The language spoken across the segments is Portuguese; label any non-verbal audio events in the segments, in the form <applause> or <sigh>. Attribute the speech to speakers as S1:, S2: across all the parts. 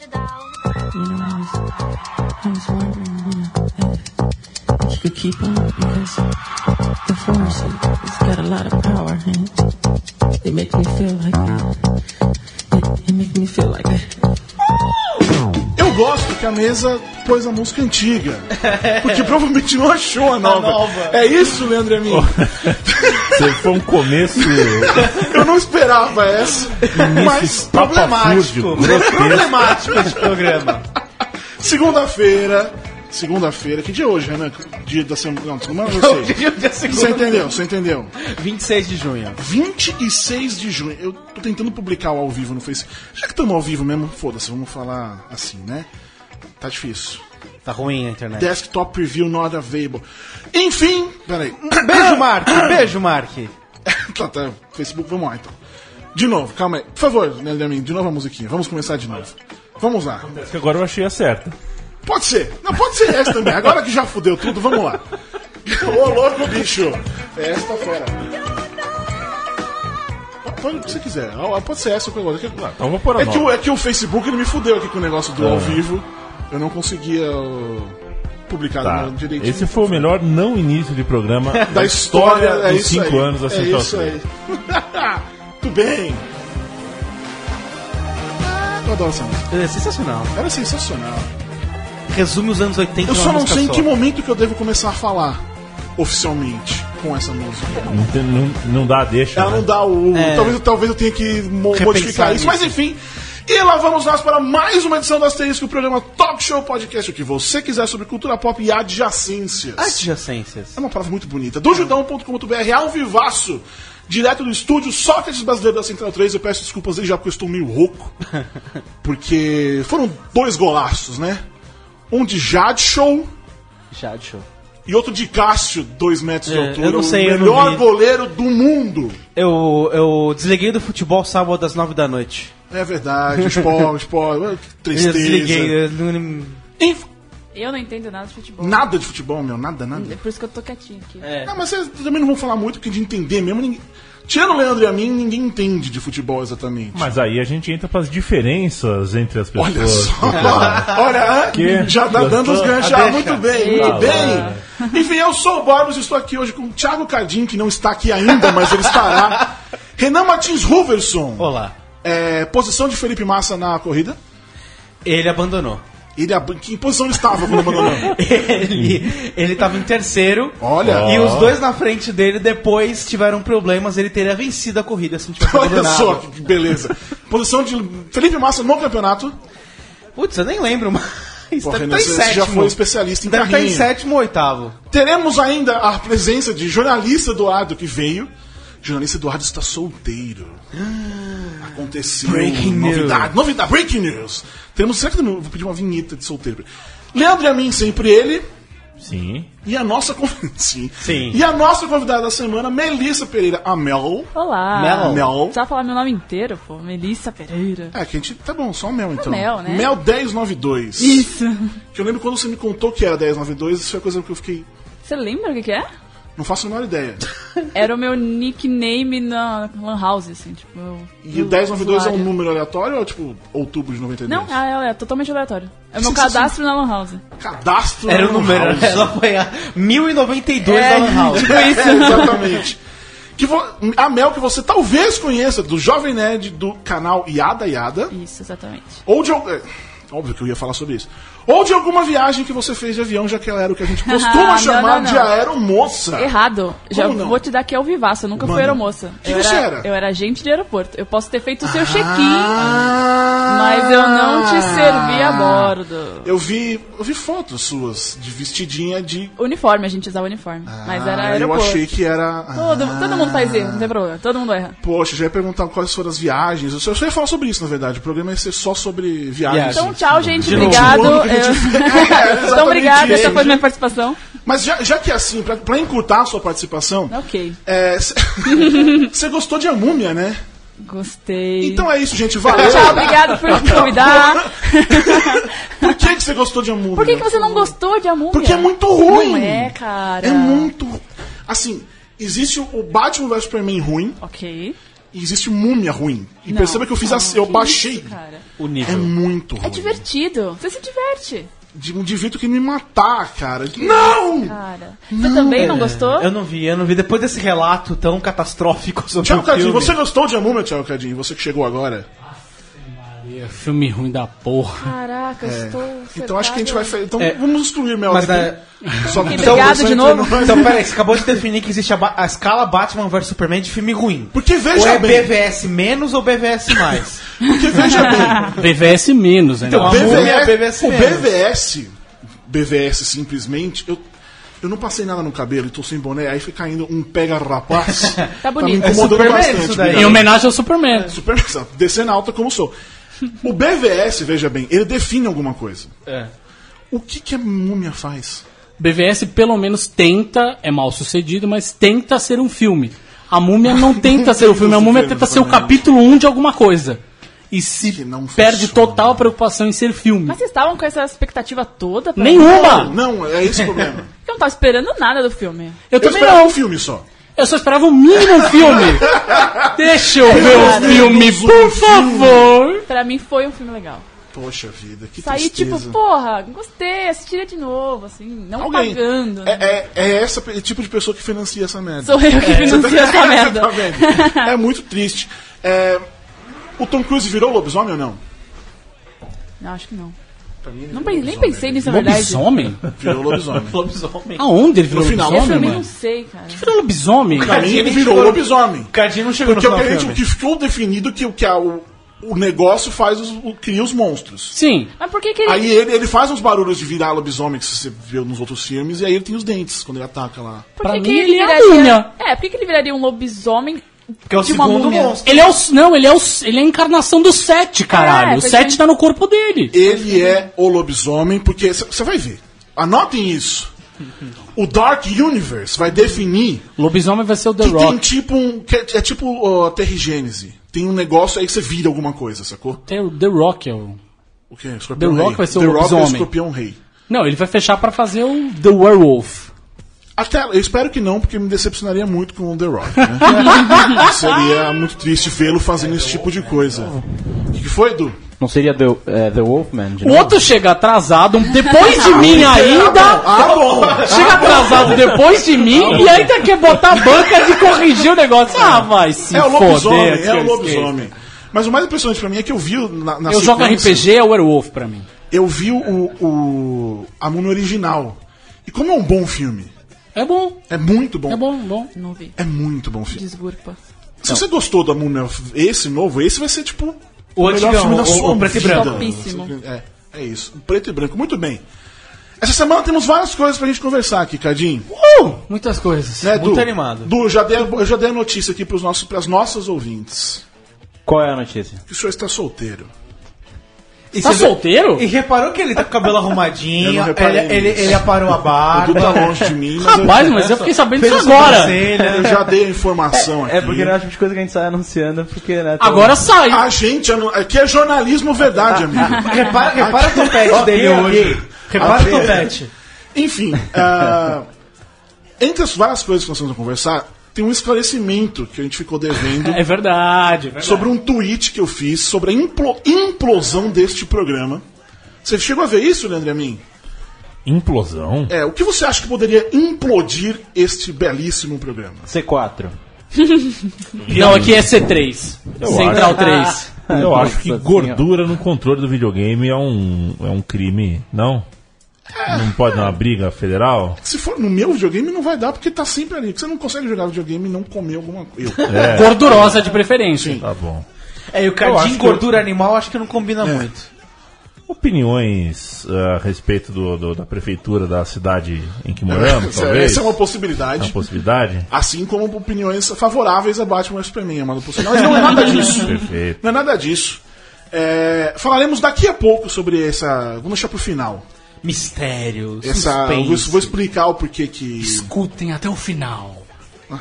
S1: You know, I was, I was wondering, you know, if, if you could keep on because the force it's got a lot of power and makes me feel like it, it makes me feel like it.
S2: Eu gosto que a mesa pôs a música antiga. <laughs> Porque provavelmente não achou a nova.
S3: nova.
S2: É isso, Leandro a mim. <laughs>
S4: Você foi um começo <laughs>
S2: Eu não esperava essa. Mas
S3: Problemático.
S4: Grotesco.
S3: Problemático esse programa. <laughs>
S2: segunda-feira. Segunda-feira, que dia é hoje, Renan? Dia da semana. Não, semana eu sei. <laughs>
S3: Dia da
S2: Você entendeu, você entendeu.
S3: 26 de junho.
S2: 26 de junho. Eu tô tentando publicar o ao vivo no Facebook. Já que estamos ao vivo mesmo, foda-se, vamos falar assim, né? Tá difícil.
S3: Tá ruim a internet.
S2: Desktop Preview not available. Enfim, peraí. <coughs>
S3: Beijo, Mark. <coughs> Beijo, Mark. <coughs>
S2: tá, tá, Facebook, vamos lá então. De novo, calma aí. Por favor, Leandro, de novo a musiquinha. Vamos começar de novo. Vamos lá.
S4: que agora eu achei a certa.
S2: Pode ser. Não, pode ser essa também. Agora que já fudeu tudo, vamos lá. Ô, louco, bicho. É esta fera. Pode o que você quiser. Ah, Pode ser essa ou qualquer outra.
S4: Então eu vou pôr a
S2: É que, o, é que o Facebook ele me fudeu aqui com o negócio do ao vivo. Eu não conseguia uh, publicar
S4: Tá.
S2: no- direitinho.
S4: Esse foi o melhor não início de programa <laughs>
S2: da história, é
S4: dos
S2: isso
S4: 5
S2: aí.
S4: anos da
S2: É
S4: Central
S2: isso
S4: 3.
S2: aí. <laughs> Tudo bem. Eu adoro essa música.
S3: É sensacional.
S2: Era sensacional.
S3: Resume os anos 80
S2: Eu só não sei em que momento que eu devo começar a falar oficialmente com essa música.
S4: Não, não, não dá deixa.
S2: Ela
S4: né?
S2: não dá o.
S3: É.
S2: Talvez, talvez eu tenha que mo-
S3: Repensar
S2: modificar isso. Mas
S3: nisso.
S2: enfim. E lá vamos nós para mais uma edição do Asterisco, o programa Talk Show Podcast, o que você quiser sobre cultura pop e adjacências.
S3: Adjacências.
S2: É uma palavra muito bonita. Do judão.com.br, ao vivaço, direto do estúdio Sócrates Brasileiro da Central 3. Eu peço desculpas aí já porque eu estou meio rouco. <laughs> Porque foram dois golaços, né? Um de Jade Show
S3: Já, show.
S2: E outro de Cássio, dois metros de
S3: É,
S2: altura.
S3: eu não sei,
S2: o
S3: eu não
S2: melhor goleiro do mundo.
S3: Eu, eu desliguei do futebol sábado às 9 da noite.
S2: É verdade, esporte, esporte, <laughs>
S3: Eu
S2: tristeza.
S3: desliguei. eu não-
S2: Inf-
S5: Eu não entendo nada de futebol.
S2: Nada de futebol, meu, nada,
S5: É
S2: nada.
S5: por isso que eu tô quietinho aqui.
S3: É.
S2: Não, mas vocês também não vão falar muito, porque de entender mesmo, ninguém... Tirando o Leandro e a mim, ninguém entende de futebol exatamente.
S4: Mas aí a gente entra para as diferenças entre as pessoas. <laughs>
S2: Olha só,
S4: Claro.
S2: olha,
S4: Que?
S2: já tá dando os ganchos.
S3: Ah,
S2: Ah, muito bem, muito bem. Enfim, eu sou o Borbos e estou aqui hoje com o Thiago Cardim, que não está aqui ainda, mas ele estará. <laughs> Renan Martins Ruverson.
S3: Olá.
S2: É, posição de Felipe Massa na corrida.
S3: Ele abandonou.
S2: Ele, que posição ele estava quando abandonou? <laughs>
S3: ele, ele tava em terceiro.
S2: Olha.
S3: E os dois na frente dele depois tiveram problemas. Ele teria vencido a corrida se não tivesse
S2: Olha só que beleza. Posição de Felipe Massa no campeonato.
S3: Putz, eu nem lembro mais.
S2: Pô, Renan,
S3: em
S2: você já foi especialista em
S3: Deve estar em
S2: carrinho.
S3: sétimo ou oitavo.
S2: Teremos ainda a presença de jornalista Eduardo que veio. Jornalista Eduardo está solteiro. <gasps> Aconteceu.
S3: Breaking
S2: novidade. Novidade. Breaking news. Temos. Será que vou pedir uma vinheta de solteiro? Leandro e a mim, sempre ele.
S4: Sim.
S2: E a nossa <laughs> Sim.
S3: Sim.
S2: E a nossa convidada da semana, Melissa Pereira, a Mel.
S5: Olá.
S3: Mel.
S2: Mel.
S5: Precisava falar meu nome inteiro, pô. Melissa Pereira.
S2: É, que a gente. Tá bom, só o Mel então.
S5: Mel, né?
S2: Mel 1092.
S5: Isso.
S2: Que eu lembro quando você me contou que era 1092, isso foi a coisa que eu fiquei.
S5: Você lembra o que, que é?
S2: Não faço a menor ideia.
S5: Era o meu nickname na Lan House, assim, tipo. eu-
S2: E o
S5: do
S2: 1092 é um número aleatório ou é tipo outubro de 92?
S5: Não, é, é totalmente aleatório. É o meu cadastro na Lan House.
S2: Cadastro
S3: Era o número.
S2: House.
S3: Ela foi a 1092
S5: É,
S3: da Lan House.
S5: tipo isso.
S2: É, <laughs> exatamente. Que A Mel que você talvez conheça do Jovem Nerd do canal Yada Yada.
S5: Isso, exatamente.
S2: Ou de. é, Óbvio que eu ia falar sobre isso. Ou de alguma viagem que você fez de avião, já que ela era o que a gente <laughs> costuma
S5: Não,
S2: chamar
S5: não, não.
S2: de aeromoça.
S5: Errado. Já
S2: Como não?
S5: vou te dar aqui ao vivaço. Eu nunca
S2: Manda.
S5: fui aeromoça.
S2: Que
S5: eu
S2: você era?
S5: Eu era agente de aeroporto. Eu posso ter feito o seu check-in,
S2: Ah,
S5: mas eu não te servi a bordo.
S2: Eu vi, eu vi fotos suas de vestidinha de.
S5: Uniforme, a gente usava uniforme. mas era
S2: Ah, eu
S5: aeroporto.
S2: achei que era.
S5: Todo,
S2: Ah.
S5: todo mundo faz erro, não tem problema. Todo mundo erra.
S2: Poxa, já ia perguntar quais foram as viagens. Eu só, eu só ia falar sobre isso, na verdade. O programa ia ser só sobre viagens.
S5: Então, tchau, gente. Obrigado. <laughs>
S2: É,
S5: então, obrigada. Essa foi minha participação.
S2: Mas já, já que é assim, pra, pra encurtar a sua participação,
S5: Ok.
S2: é, você <laughs> gostou de A Múmia, né?
S5: Gostei.
S2: Então é isso, gente. Valeu.
S5: Tchau, obrigado por me convidar. <laughs>
S2: Por que, que você gostou de A Múmia?
S5: Por que, que você não gostou de Amúmia?
S2: Porque é muito ruim.
S5: Não é, cara.
S2: É muito. Assim, existe o Batman vs Superman ruim,
S5: Ok.
S2: E existe múmia ruim. E
S5: Não,
S2: perceba que eu fiz
S5: não,
S2: assim, eu baixei.
S5: isso, cara.
S3: O
S2: É
S3: nível.
S2: muito ruim.
S5: É divertido. Você se diverte.
S2: De um divirto que me matar, cara. Não!
S5: Cara. Você também não gostou?
S3: Eu não vi, eu não vi. Depois desse relato tão catastrófico sobre
S2: Tiago
S3: o filme.
S2: Cadinho, você gostou de A Múmia, Tiago Cadinho? Você que chegou agora.
S6: É filme ruim da porra.
S5: Caraca, eu estou.
S2: Então acho que a gente vai fazer. Então
S3: É.
S2: vamos excluir Mel.
S3: Mas na...
S2: Só
S5: Ok,
S2: então,
S5: obrigado de novo.
S2: no-
S3: Então, peraí, você acabou de definir que existe a, a escala Batman vs Superman de filme ruim.
S2: Porque
S3: Ou
S2: veja
S3: é
S2: bem.
S3: BVS menos ou BVS mais? <laughs>
S2: Porque veja bem.
S6: BVS menos, ainda.
S3: Então, a
S2: BVS,
S3: múmia é BVS
S2: o. BVS, BVS simplesmente, eu, eu não passei nada no cabelo e tô sem boné, aí foi caindo um pega-rapaz. <laughs>
S5: Tá
S2: me
S5: bonito.
S2: incomodando
S3: É Superman
S2: bastante.
S3: isso daí.
S2: obrigado.
S6: Em homenagem ao Superman.
S2: Super, <laughs> descendo alta como sou. <laughs> O BVS, veja bem, ele define alguma coisa.
S3: É.
S2: O que, que a múmia faz?
S6: BVS pelo menos tenta, é mal sucedido, mas tenta ser um filme. A múmia não <laughs> tenta ser um filme, a múmia tenta ser o capítulo 1 de alguma coisa. E se
S2: não
S6: perde
S2: funciona.
S6: total preocupação em ser filme.
S5: Mas vocês estavam com essa expectativa toda? Pra
S6: Nenhuma!
S2: Não, é esse o problema. <laughs>
S5: Eu não tava esperando nada do filme.
S6: Eu
S2: Eu
S6: também
S2: esperava
S6: não.
S2: um filme só.
S6: Eu só esperava um mínimo filme. Deixa eu ver o filme, por favor.
S5: Pra mim foi um filme legal.
S2: Poxa vida, que
S5: Saí
S2: tristeza.
S5: tipo, porra, gostei, assistiria de novo, assim, não
S2: Alguém.
S5: pagando. né?
S2: É, é, é esse tipo de pessoa que financia essa merda.
S5: Sou eu que financio essa <laughs> merda.
S2: Tá vendo? É muito triste. É, o Tom Cruise virou lobisomem ou não?
S5: Não, acho que não.
S2: Pra mim, ele
S5: Não nem pensei nisso, na verdade.
S6: Lobisomem?
S2: Virou lobisomem. <laughs>
S3: Lobisomem.
S6: Aonde ele virou
S2: No final.
S5: Eu
S6: lobisomem,
S5: também não
S6: mano?
S5: sei, cara.
S6: Virou lobisomem?
S2: Pra mim, ele virou
S3: chegou-
S2: lobisomem.
S3: O Cadinho não chegou
S2: Porque
S3: no
S2: o que,
S3: final filme.
S2: que ficou definido que, o que a- o, o negócio faz os, o- cria os monstros.
S6: Sim.
S5: Mas por que que ele...
S2: Aí ele, ele faz uns barulhos de virar lobisomem que você viu nos outros filmes, e aí ele tem os dentes quando ele ataca lá.
S5: por
S6: pra
S5: que
S6: mim,
S5: que
S6: ele é a
S5: viraria... É, por que que ele viraria um lobisomem
S3: Que é o segundo monstro.
S6: Ele é o. Não, ele é, o, ele é a encarnação do Sete, caralho.
S5: É,
S6: o Sete
S5: bem.
S6: tá no corpo dele.
S2: Ele é o lobisomem, porque você vai ver. Anotem isso. O Dark Universe vai definir
S6: Lobisomem vai ser o The
S2: que tem
S6: Rock.
S2: tipo um. que é, é tipo a Terrigênese. Tem um negócio aí que você vira alguma coisa, sacou?
S6: Tem o The Rock é o.
S2: O quê? Escorpião
S6: The Rock
S2: Rei.
S6: vai ser o
S2: The Rock é o
S6: lobisomem.
S2: escorpião rei.
S6: Não, ele vai fechar pra fazer o The Werewolf.
S2: Até, eu espero que não, porque me decepcionaria muito com o The Rock, né? <laughs> Seria muito triste vê-lo fazendo esse tipo de coisa. O que, que foi, Edu?
S7: Não seria The, é, The Wolfman? de
S6: O
S7: novo?
S6: outro chega atrasado, depois de mim ainda.
S2: Ah, bom!
S6: Chega atrasado depois de mim e ainda quer botar a banca de corrigir o negócio. Ah, vai se
S2: É o
S6: foder.
S2: lobisomem, é o lobisomem. Mas o mais impressionante pra mim é que eu vi na, na
S6: Eu jogo RPG, é o Werewolf pra mim.
S2: Eu vi o, o a múmia original. E como é um bom filme.
S6: É bom,
S2: É muito bom.
S6: é bom, bom.
S5: Não vi.
S2: É muito bom filme.
S5: Desculpa.
S2: Se você gostou da múmia, esse novo, esse vai ser tipo
S3: O antigão, o- o preto e branco.
S5: Topíssimo.
S2: É, é isso. O preto e branco. Muito bem. Essa semana temos várias coisas pra gente conversar aqui, Cadinho.
S6: Muitas coisas.
S2: Né,
S3: Muito
S2: Du?
S3: animado.
S2: Du, já dei, eu já dei a notícia aqui pros nossos, pras nossas ouvintes.
S7: Qual é a notícia?
S2: Que o senhor está solteiro.
S3: E
S6: Tá
S3: vê-
S6: solteiro?
S3: E reparou que ele tá com o cabelo arrumadinho, <laughs>
S2: Eu não
S3: ele,
S2: reparei
S3: ele, ele aparou a
S2: O
S3: barba.
S2: Edu tá longe de mim, mas
S6: Rapaz,
S2: eu,
S6: mas eu fiquei sabendo disso agora.
S3: sobrancelha.
S2: eu já dei a informação aqui.
S7: É porque não é o tipo de coisa que a gente sai anunciando, porque, né? todo-
S6: Agora sai.
S2: A gente, anu- aqui é jornalismo verdade, amigo. <laughs>
S3: Repara, repara o topete dele hoje. Repara o topete.
S2: Enfim, ah, entre as várias coisas que nós vamos conversar, tem um esclarecimento que a gente ficou devendo
S6: É verdade, é verdade.
S2: sobre um tweet que eu fiz sobre a implo- implosão deste programa. Você chegou a ver isso, Leandro Amin?
S4: Implosão?
S2: É, o que você acha que poderia implodir este belíssimo programa?
S7: C4. <laughs>
S6: Não, aqui é C3. Central
S4: acho.
S6: 3.
S4: Eu acho que
S7: Nossa
S4: gordura no controle do videogame é um, é um crime, não? Não pode dar uma briga federal?
S2: Se for no meu videogame, não vai dar, porque tá sempre ali. Você não consegue jogar videogame e não comer alguma coisa. Eu.
S4: É,
S6: Gordurosa de preferência.
S4: tá bom.
S3: É, e o
S4: Eu
S3: cardinho gordura animal acho que não combina muito.
S4: Opiniões ah, a respeito do, do- da prefeitura da cidade em que moramos,
S2: Essa- <laughs>
S4: talvez?
S2: Essa é uma
S4: É
S2: possibilidade.
S4: uma possibilidade?
S2: Assim como opiniões favoráveis a Batman vs Superman, é uma possibilidade. Mas não é nada disso. <laughs>
S4: Perfeito.
S2: Não é nada disso. É, falaremos daqui a pouco sobre essa. Vamos deixar pro final.
S3: Mistério,
S2: Essa, eu vou,
S3: suspense.
S2: vou explicar o porquê que.
S6: Escutem até o final. <laughs>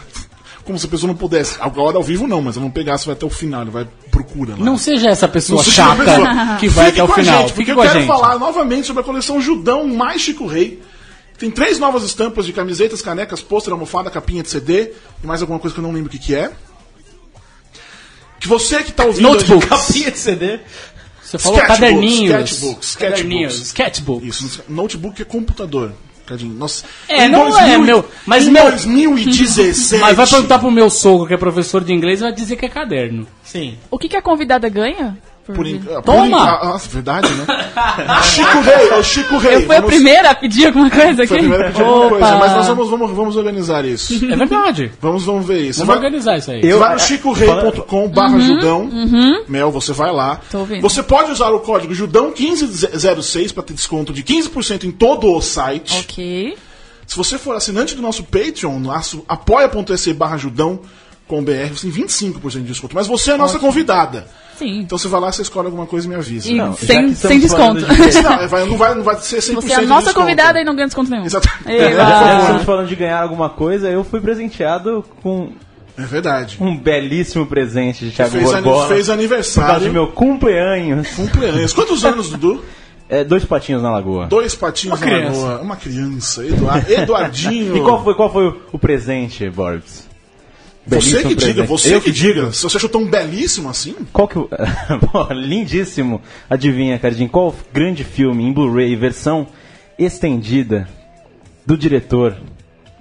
S2: Como se a pessoa não pudesse. Agora ao vivo não, mas eu não pegasse, vai até o final, ele vai procura lá.
S6: Não seja essa pessoa
S2: seja
S6: chata
S2: uma
S6: que vai
S2: Fique
S6: até o
S2: com a
S6: final.
S2: gente, porque eu quero
S6: gente.
S2: falar novamente sobre a coleção Judão mais Chico Rei. Tem três novas estampas de camisetas, canecas, pôster, almofada, capinha de CD e mais alguma coisa que eu não lembro o que, que é. Que você que tá ouvindo...
S6: Notebook.
S3: Capinha de CD.
S6: Você falou
S2: Sketchbooks,
S6: caderninhos.
S2: sketchbooks,
S6: Caderninhos.
S2: sketchbooks.
S6: Sketchbook.
S2: Isso, notebook é computador. Cadinho. Nossa,
S6: É, não é, meu, mas
S2: em
S6: meu-
S2: 2017...
S6: Mas vai perguntar pro meu sogro, que é professor de inglês, vai dizer que é caderno.
S3: Sim.
S5: O que, que a convidada ganha? Por
S2: Por in... ah,
S6: Toma!
S2: Por in... ah, Nossa, verdade, né? <laughs> Chico Rei, é o Chico Rei.
S5: Eu fui a
S2: Vamos-
S5: primeira a pedir alguma coisa aqui?
S2: Foi a primeira a pedir alguma
S5: Opa!
S2: coisa, mas nós vamos, vamos, vamos organizar isso.
S6: É verdade.
S2: Vamos, vamos ver isso.
S6: Vamos
S2: Vai-
S6: organizar isso aí.
S7: Eu-
S2: vai no
S7: é,
S2: chicorei.com barra Judão. Mel, você vai lá.
S5: Tô ouvindo.
S2: Você pode usar o código Judão1506 para ter desconto de 15% em todo o site.
S5: Ok.
S2: Se você for assinante do nosso Patreon, nosso apoia.se barra Judão com BR, você tem 25% de desconto. Mas você é a nossa convidada.
S5: Sim.
S2: Então você vai lá, você escolhe alguma coisa e me avisa.
S5: E
S7: Não,
S5: sem, sem desconto.
S7: de-
S2: Não, vai- não, vai, não vai ser 100%
S5: Você é a
S2: de
S5: nossa convidada e não ganha desconto nenhum.
S2: Exatamente.
S5: Eba.
S7: Já que estamos falando de ganhar alguma coisa, eu fui presenteado com
S2: É verdade.
S7: um belíssimo presente de Thiago
S2: Fez,
S7: Borbola.
S2: fez
S7: Por causa de
S2: aniversário.
S7: meu cumpleaños.
S2: Cumpleaños. Quantos anos, Dudu?
S7: É, dois patinhos na lagoa.
S2: Dois patinhos
S6: Uma
S2: na
S6: criança.
S2: lagoa. Uma criança. Eduard, <laughs> Eduardinho.
S7: E qual foi, qual foi o, o presente, Borbs?
S2: Você que diga,
S7: presente.
S2: você
S7: Eu
S2: que diga. Se você achou tão belíssimo assim,
S7: Qual que <laughs> Lindíssimo. Adivinha, Cardinho, qual o grande filme em Blu-ray versão estendida do diretor?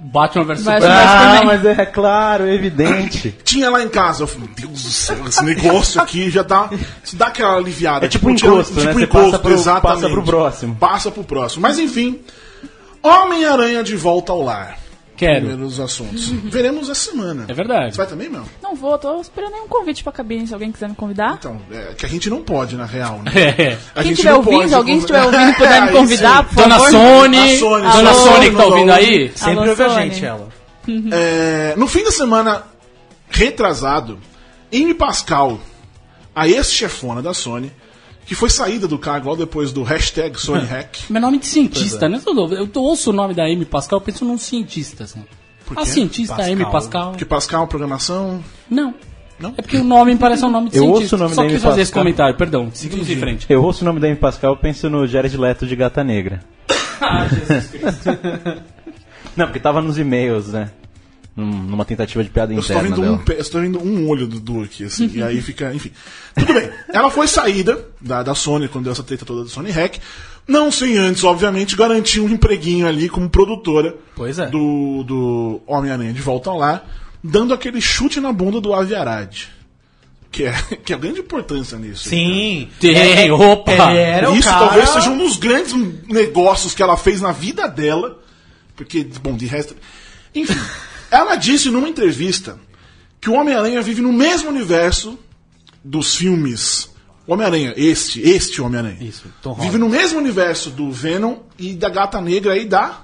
S6: Batman vs Superman.
S5: Mas
S7: Ah, mas é claro, é evidente. <coughs>
S2: tinha lá em casa. Eu falei, meu Deus do céu, esse negócio aqui já dá, dá aquela aliviada.
S7: É tipo um
S2: tirando-
S7: encosto, né? Você passa pro- passa pro próximo.
S2: Passa pro próximo. Mas enfim, Homem-Aranha de volta ao lar.
S6: Quero.
S2: Primeiros assuntos. Veremos essa semana.
S6: É verdade.
S2: Você vai também, meu?
S5: Não vou, tô esperando aí um convite pra cabine, se alguém quiser me convidar.
S2: Então, é que a gente não pode, na real, né?
S6: É.
S2: A
S5: Quem
S2: gente
S5: estiver
S2: não
S5: ouvindo,
S2: pode
S5: se alguém estiver ouvindo e <laughs> puder me
S2: Aí
S5: convidar, por
S6: Dona
S5: favor.
S6: Sony,
S2: A Sony,
S6: Dona
S2: Alô,
S6: Sony que tá ouvindo aí.
S3: Sempre
S5: Alô,
S3: ouve a
S5: Sony.
S3: gente, ela. <laughs>
S2: É, no fim da semana retrasado, Amy Pascal, a ex-chefona da Sony, que foi saída do cargo logo depois do hashtag Sony Hack.
S6: Meu nome de cientista, né? Eu, ouço o nome da Amy Pascal, eu penso num cientista, assim. A
S2: quê?
S6: cientista
S3: Pascal.
S6: Amy Pascal.
S2: Porque Pascal, programação.
S6: Não.
S2: Não?
S6: É porque o nome parece um nome de
S7: Eu
S6: cientista.
S7: ouço o nome
S6: Só
S7: da
S6: quis fazer esse
S7: Pascal.
S6: comentário, perdão. Seguimos em frente.
S7: Eu ouço o nome da Amy Pascal, eu penso no Jared Leto de Gata Negra. <laughs> <laughs> Não, porque tava nos e-mails, né? Num- Numa tentativa de piada
S2: Eu estou
S7: interna
S2: vendo
S7: dela.
S2: um, eu estou vendo um olho do Du aqui, assim, e aí fica, enfim. Tudo bem. Ela foi saída da, da Sony quando deu essa treta toda da Sony Hack. Não sem antes, obviamente, garantir um empreguinho ali como produtora
S3: Pois é.
S2: do, do Homem-Aranha de volta ao lar, dando aquele chute na bunda do Avi Arad. Que é, <laughs> que é a grande importância nisso.
S3: Sim.
S6: Tem, opa!
S3: Ele era o
S2: Isso
S3: cara...
S2: talvez seja um dos grandes negócios que ela fez na vida dela. Porque, bom, de resto. Enfim, ela disse numa entrevista que o Homem-Aranha vive no mesmo universo dos filmes. Homem-Aranha, este, este Homem-Aranha.
S3: Isso, Tom
S2: Vive
S3: Holland.
S2: no mesmo universo do Venom e da Gata Negra e da.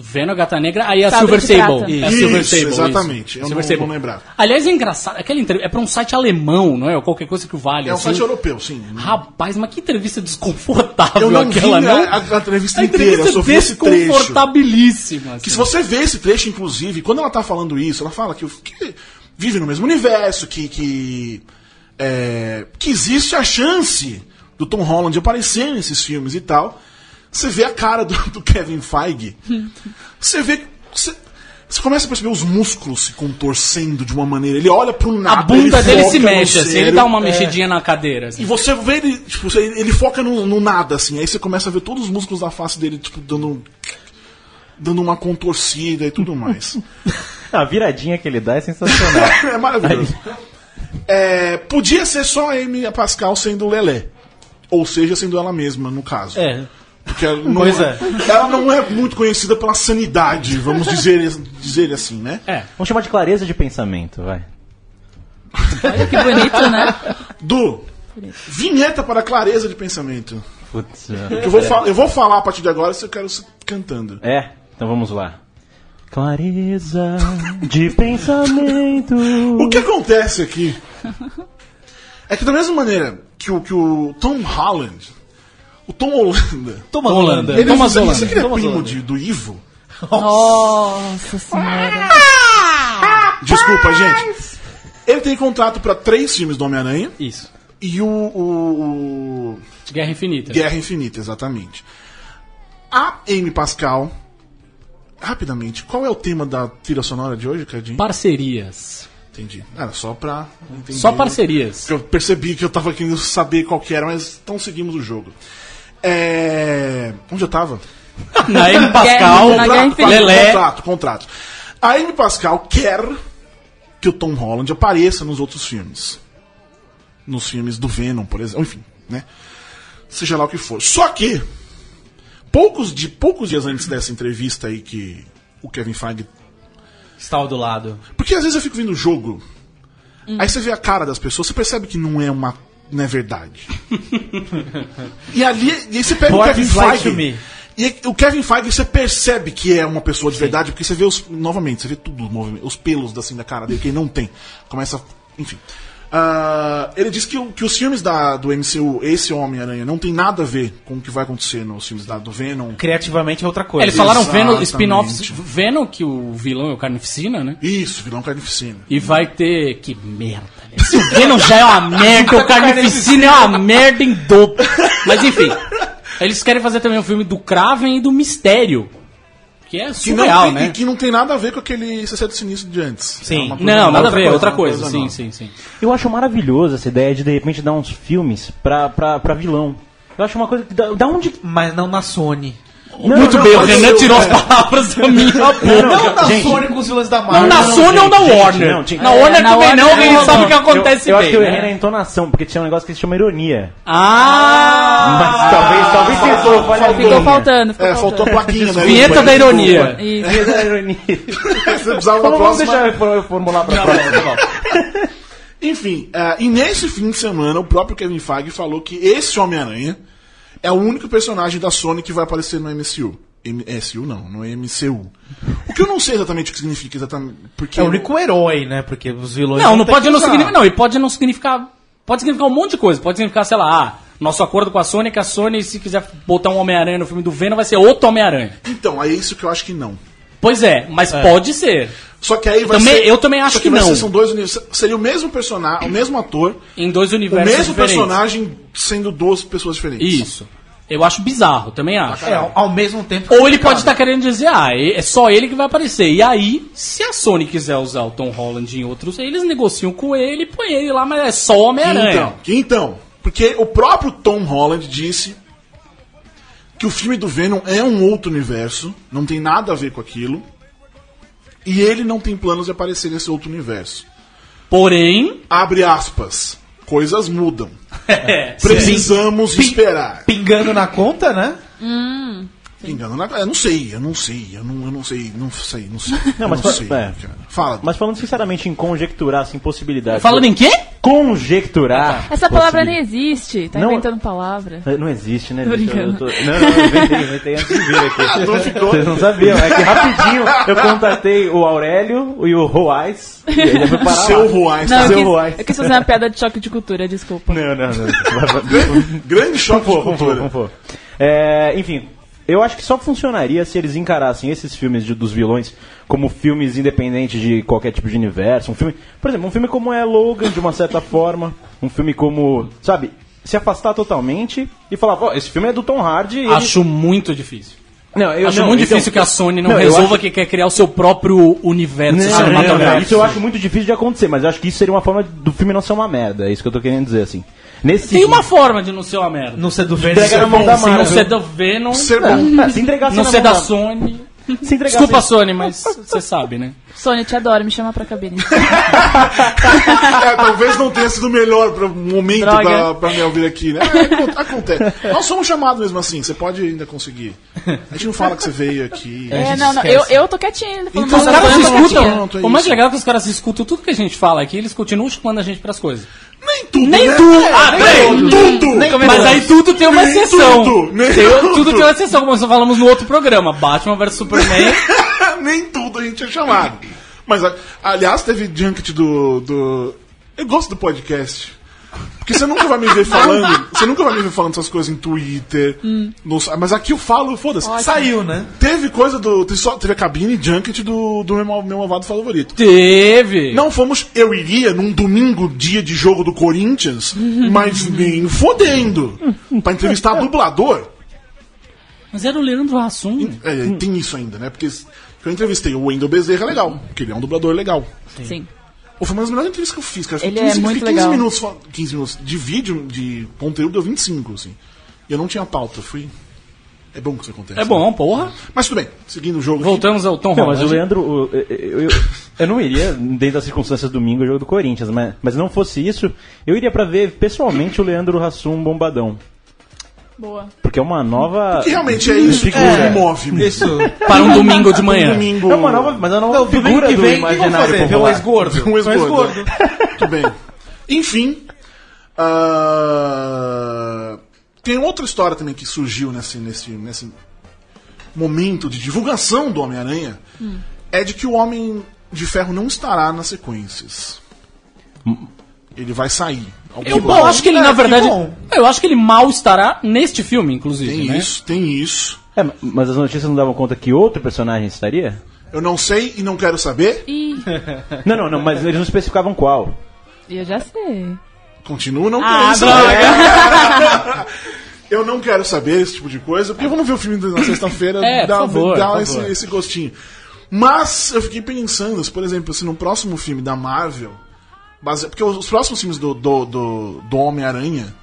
S6: Venom, Gata Negra, aí a
S5: Sabre
S6: Silver Sable. É a Silver
S2: Isso,
S6: Sable.
S2: exatamente.
S6: isso.
S2: Eu
S6: Silver
S2: não-
S6: Sable.
S2: não lembrava.
S6: Aliás, é engraçado. Aquela entrevista é pra um site alemão, não é? Ou qualquer coisa que vale.
S2: É um
S6: assim.
S2: site europeu, sim.
S6: Rapaz, mas que entrevista desconfortável
S2: Eu não
S6: aquela,
S2: vi
S6: não?
S2: a, a entrevista
S6: A
S2: inteira, eu
S6: entrevista
S2: só vi esse trecho.
S6: desconfortabilíssima. assim.
S2: Que se você vê esse trecho, inclusive, quando ela tá falando isso, ela fala que, que vive no mesmo universo, que, que, é, que existe a chance do Tom Holland aparecer nesses filmes e tal. Você vê a cara do, do Kevin Feige. Você vê. Você, você começa a perceber os músculos se contorcendo de uma maneira. Ele olha pro nada.
S6: A bunda
S2: ele
S6: dele se mexe, assim, ele dá uma mexidinha na cadeira. assim.
S2: E você vê ele, tipo, ele foca no, no nada, assim. Aí você começa a ver todos os músculos da face dele, tipo, dando. dando uma contorcida e tudo mais. <laughs>
S7: A viradinha que ele dá é sensacional. <laughs>
S2: é maravilhoso. É, podia ser só a Amy Pascal sendo Lelé. Ou seja, sendo ela mesma, no caso.
S3: É.
S2: Porque ela não,
S3: Pois é.
S2: ela não é muito conhecida pela sanidade, vamos dizer, dizer assim, né?
S6: É.
S7: Vamos chamar de clareza de pensamento, vai.
S5: Olha que bonito, né?
S2: Du, vinheta para clareza de pensamento.
S7: Putz,
S2: Eu vou, fal- eu vou falar a partir de agora se eu quero ser cantando.
S7: É, então vamos lá. Clareza de pensamento.
S2: O que acontece aqui é que da mesma maneira que o, que o Tom Holland, o Tom Holanda,
S3: Toma
S6: Holanda.
S2: ele,
S6: Thomas
S2: você
S6: Holland.
S2: que ele é
S3: Thomas
S2: primo de, do Ivo?
S5: Nossa senhora.
S2: Desculpa, gente. Ele tem contrato para três filmes do Homem-Aranha
S6: Isso.
S2: e o, o- o
S6: Guerra Infinita.
S2: Guerra Infinita, exatamente. A Amy Pascal, rapidamente, qual é o tema da trilha sonora de hoje, Cadinho?
S6: Parcerias.
S2: entendi. Era só pra entender.
S6: Só parcerias.
S2: Eu percebi que eu tava querendo saber qual que era, mas então seguimos o jogo. É... Onde eu tava? <laughs>
S6: Na M. Pascal,
S5: Na Guerra Infinita.
S6: Lelé.
S2: Contrato, contrato. A Amy Pascal quer que o Tom Holland apareça nos outros filmes. Nos filmes do Venom, por exemplo. Enfim, né? Seja lá o que for. Só que, poucos, de, poucos dias antes dessa entrevista aí que o Kevin Feige
S3: Estava do lado.
S2: porque às vezes eu fico vendo o jogo, aí você vê a cara das pessoas, você percebe que não é uma. Não é verdade. <laughs> e ali. E você pega o
S3: What
S2: Kevin Feige. E o Kevin Feige você percebe que é uma pessoa de verdade, porque você vê os. Novamente, você vê tudo, os movimentos, os pelos assim, da cara dele, que ele não tem. Começa. Enfim. Ah, ele diz que, o- que os filmes da, do MCU, esse Homem-Aranha, não tem nada a ver com o que vai acontecer nos filmes da, do Venom.
S3: Criativamente é outra coisa.
S6: Eles falaram Venom, spin-offs Venom, que o vilão é o Carnificina, né?
S2: Isso, vilão carnificina.
S6: E vai ter. Que merda, né? Se o Venom já é uma merda, o Carnificina é uma merda em dobro. Mas enfim. Eles querem fazer também um filme do Kraven e do Mistério. Que é
S2: Que não,
S6: surreal,
S2: tem-
S6: né?
S2: e que não tem nada a ver com aquele CC Sinistro de antes.
S3: Sim.
S2: É coisa-
S6: Não, nada a ver, outra
S2: uma
S6: coisa. Sim,
S2: nova.
S6: sim, sim.
S7: Eu acho maravilhoso essa ideia de de repente dar uns filmes pra, pra, pra vilão. Eu acho uma coisa que. Da, da onde.
S3: Mas não na Sony.
S6: Muito
S2: não,
S6: bem, o Renan tirou
S2: é.
S6: as palavras da minha boca.
S3: Não na
S7: gente.
S3: Sony com os vilões da
S6: Não
S3: Marvel.
S6: na Sony ou na
S7: gente,
S6: Warner?
S7: não, tinha-
S6: na Warner
S5: na
S6: também
S5: Warner
S6: não,
S5: não,
S6: porque eles sabem o que
S7: Eu,
S6: acontece
S7: eu acho
S6: bem,
S7: que eu
S6: né?
S7: errei na entonação, porque tinha um negócio que se chama ironia.
S6: Ah!
S7: Mas talvez, talvez tentou, falha
S5: Ficou
S7: minha.
S5: faltando, ficou
S2: É, faltou a plaquinha, né?
S6: Vinheta da ironia.
S7: Vinheta da ironia. <laughs>
S2: Você precisava
S7: Vamos,
S2: uma
S7: vamos deixar eu for- eu formular pra próxima.
S2: Enfim, é, e nesse fim de semana, o próprio Kevin Feige falou que esse Homem-Aranha é o único personagem da Sony que vai aparecer no MCU. M MCU não, no MCU. O que eu não sei exatamente o que significa exatamente. Porque
S3: É o único herói, né? Porque os vilões.
S6: Não, não pode não significar. Não, e pode não significar. Pode significar um monte de coisa. Pode significar, sei lá, ah, nosso acordo com a Sony é que a Sony, se quiser botar um Homem-Aranha no filme do Venom, vai ser outro Homem-Aranha.
S2: Então, é isso que eu acho que não.
S6: Pois é, mas pode ser.
S2: Só que aí vai
S6: Também-
S2: ser.
S6: eu também acho
S2: só
S6: que
S2: vai
S6: não.
S2: ser- são dois. Seria o mesmo personagem, o mesmo ator,
S6: Em dois
S2: o
S6: universos
S2: mesmo
S6: diferentes.
S2: personagem sendo duas pessoas diferentes.
S6: Isso. Eu acho bizarro, também acho.
S3: É, ao- ao mesmo tempo.
S6: Ou ele pode estar querendo dizer, ah, é só ele que vai aparecer. E aí, se a Sony quiser usar o Tom Holland em outros, eles negociam com ele e põe ele lá, mas é só
S2: Que
S6: Homem-Aranha.
S2: então, que então, porque o próprio Tom Holland disse que o filme do Venom é um outro universo, não tem nada a ver com aquilo, e ele não tem planos de aparecer nesse outro universo.
S6: Porém,
S2: Abre aspas, coisas mudam.
S6: é, <laughs>
S2: Precisamos esperar.
S3: Pingando na conta, né?
S2: Engano na... Eu não sei, eu não sei, eu não, eu não sei, não sei, não sei.
S7: Não,
S2: eu
S7: mas
S2: não
S7: fa-
S2: sei.
S7: é.
S2: Fala.
S7: Mas falando sinceramente em conjecturar, assim, possibilidades.
S6: falando em quê?
S7: Conjecturar.
S5: Essa palavra nem
S7: possibil-
S5: existe. Tá
S7: Não-
S5: inventando palavra.
S7: Não existe, né?
S5: Tô?
S7: Eu
S5: brincando.
S7: tô- Não, não, eu inventei, inventei antes de vir aqui. <laughs>
S2: Não ficou.
S7: Vocês não sabiam. É que rapidinho eu contatei o Aurélio e o Roais. E já foi parar
S2: Seu
S7: lá.
S2: Ruais,
S5: Não,
S2: tá?
S5: eu
S7: Seu
S5: quis,
S7: Ruais.
S5: eu quis fazer uma piada de choque de cultura, desculpa.
S7: Não, não, não. <laughs>
S2: Grande choque de
S7: Vamos
S2: cultura.
S7: vamos. É, enfim, eu acho que só funcionaria se eles encarassem esses filmes de- dos vilões como filmes independentes de qualquer tipo de universo. Um filme, por exemplo, um filme como é Logan, de uma certa forma. Um filme como, sabe, se afastar totalmente e falar, ó, esse filme é do Tom Hardy. e ele-
S6: Acho muito difícil.
S7: Não, eu
S6: acho
S7: não,
S6: muito
S7: então-
S6: difícil que a Sony não,
S7: Não,
S6: resolva
S7: acho-
S6: que quer criar o seu próprio universo
S7: Não, não, não,
S6: cinematográfico.
S7: isso eu acho muito difícil de acontecer, mas eu acho que isso seria uma forma do filme não ser uma merda. É isso que eu tô querendo dizer, assim. Nesse
S6: Tem uma forma de não ser uma merda.
S3: Não ser do Venom.
S7: Entrega
S3: ser
S7: na mão da
S6: não ser do Venom,
S2: Ser bom.
S7: Ah, se entregasse
S6: não ser
S7: mão
S6: da Sony.
S7: Se entregasse
S6: Desculpa, Sony, mas você sabe, né?
S5: Sônia, te adoro, me chama pra cabine. <laughs>
S2: É, talvez não tenha sido o melhor pro momento
S5: Droga.
S2: pra, pra me ouvir aqui, né? É, acon- acontece. Nós somos chamados mesmo assim, você pode ainda conseguir. A gente não fala que você veio aqui.
S5: É, não, não, eu, eu tô falou,
S2: Então,
S6: Os caras escutam.
S2: pronto, é
S6: o mais legal é que os caras se escutam tudo que a gente fala aqui, eles continuam chamando a gente pras coisas.
S2: Nem tudo,
S6: Nem
S2: né?
S6: tudo.
S2: É,
S6: Ah,
S2: nem
S6: peraí.
S2: tudo.
S6: Mas aí tudo tem uma
S2: Nem
S6: exceção.
S2: tudo, nem
S6: Tem-
S2: tudo.
S6: tudo tem uma exceção, como nós falamos no outro programa. Batman vs Superman. <laughs>
S2: Nem tudo a gente é chamado. Mas, aliás, teve junket do, do. Eu gosto do podcast. Porque você nunca vai me ver <laughs> falando. Você nunca vai me ver falando essas coisas em Twitter. no- mas aqui eu falo, foda-se.
S3: Saiu, né?
S2: Teve coisa do. Teve, só, teve a cabine junket do, do meu, meu malvado favorito.
S6: Teve.
S2: Não fomos, eu iria num domingo, dia de jogo do Corinthians, mas nem fodendo. Pra entrevistar dublador.
S6: Mas era o Leandro Hassum.
S2: É, tem isso ainda, né? Porque eu entrevistei o Wendel Bezerra legal, porque ele é um dublador legal.
S5: Sim.
S2: Pô, Foi uma das melhores entrevistas que eu fiz, cara.
S5: Ele
S2: 15,
S5: é muito
S2: fiquei 15
S5: legal.
S2: minutos, fal- 15 minutos de vídeo, de conteúdo, deu 25, assim. E eu não tinha pauta, fui... É bom que isso acontece.
S6: É bom, porra.
S2: Mas tudo bem, seguindo o jogo. aqui.
S6: Voltamos ao Tom
S7: Não, mas o
S6: Holland.
S7: Leandro, o- eu, eu, eu não iria, dentro das circunstâncias domingo, o jogo do Corinthians, mas, mas não fosse isso, eu iria pra ver pessoalmente o Leandro Hassum bombadão.
S5: Boa.
S7: Porque é uma nova.
S2: Que realmente é isso que
S3: É,
S2: me move.
S3: Isso. <laughs>
S6: Para um domingo de
S2: Um
S6: manhã.
S2: domingo...
S7: É uma nova, mas é uma nova
S3: Não,
S7: figura
S3: que
S7: do
S3: vem, o que vamos fazer? Ver
S7: popular. <laughs>
S3: ex-gordo?
S2: Um ex-gordo. <laughs> Tudo bem. Enfim. ah, tem outra história também que surgiu nesse, nesse, nesse momento de divulgação do Homem-Aranha. É de que o Homem de Ferro não estará nas sequências. Ele vai sair.
S6: Eu, acho que ele,
S3: É,
S6: na verdade. Eu acho que ele mal estará neste filme, inclusive.
S2: Tem
S6: né?
S2: isso, tem isso.
S7: É, mas as notícias não davam conta que outro personagem estaria?
S2: Eu não sei e não quero saber.
S5: Ih,
S7: Não, não, não, mas eles não especificavam qual.
S5: eu já sei.
S2: Continuo não
S5: Ah,
S2: querendo saber. <laughs> Eu não quero saber esse tipo de coisa, porque vamos ver o filme na sexta-feira <laughs>
S6: É,
S2: dá,
S6: por favor,
S2: dá esse, esse gostinho. Mas eu fiquei pensando, por exemplo, se no próximo filme da Marvel. Base- Porque os, os próximos filmes do, do, do, do Homem-Aranha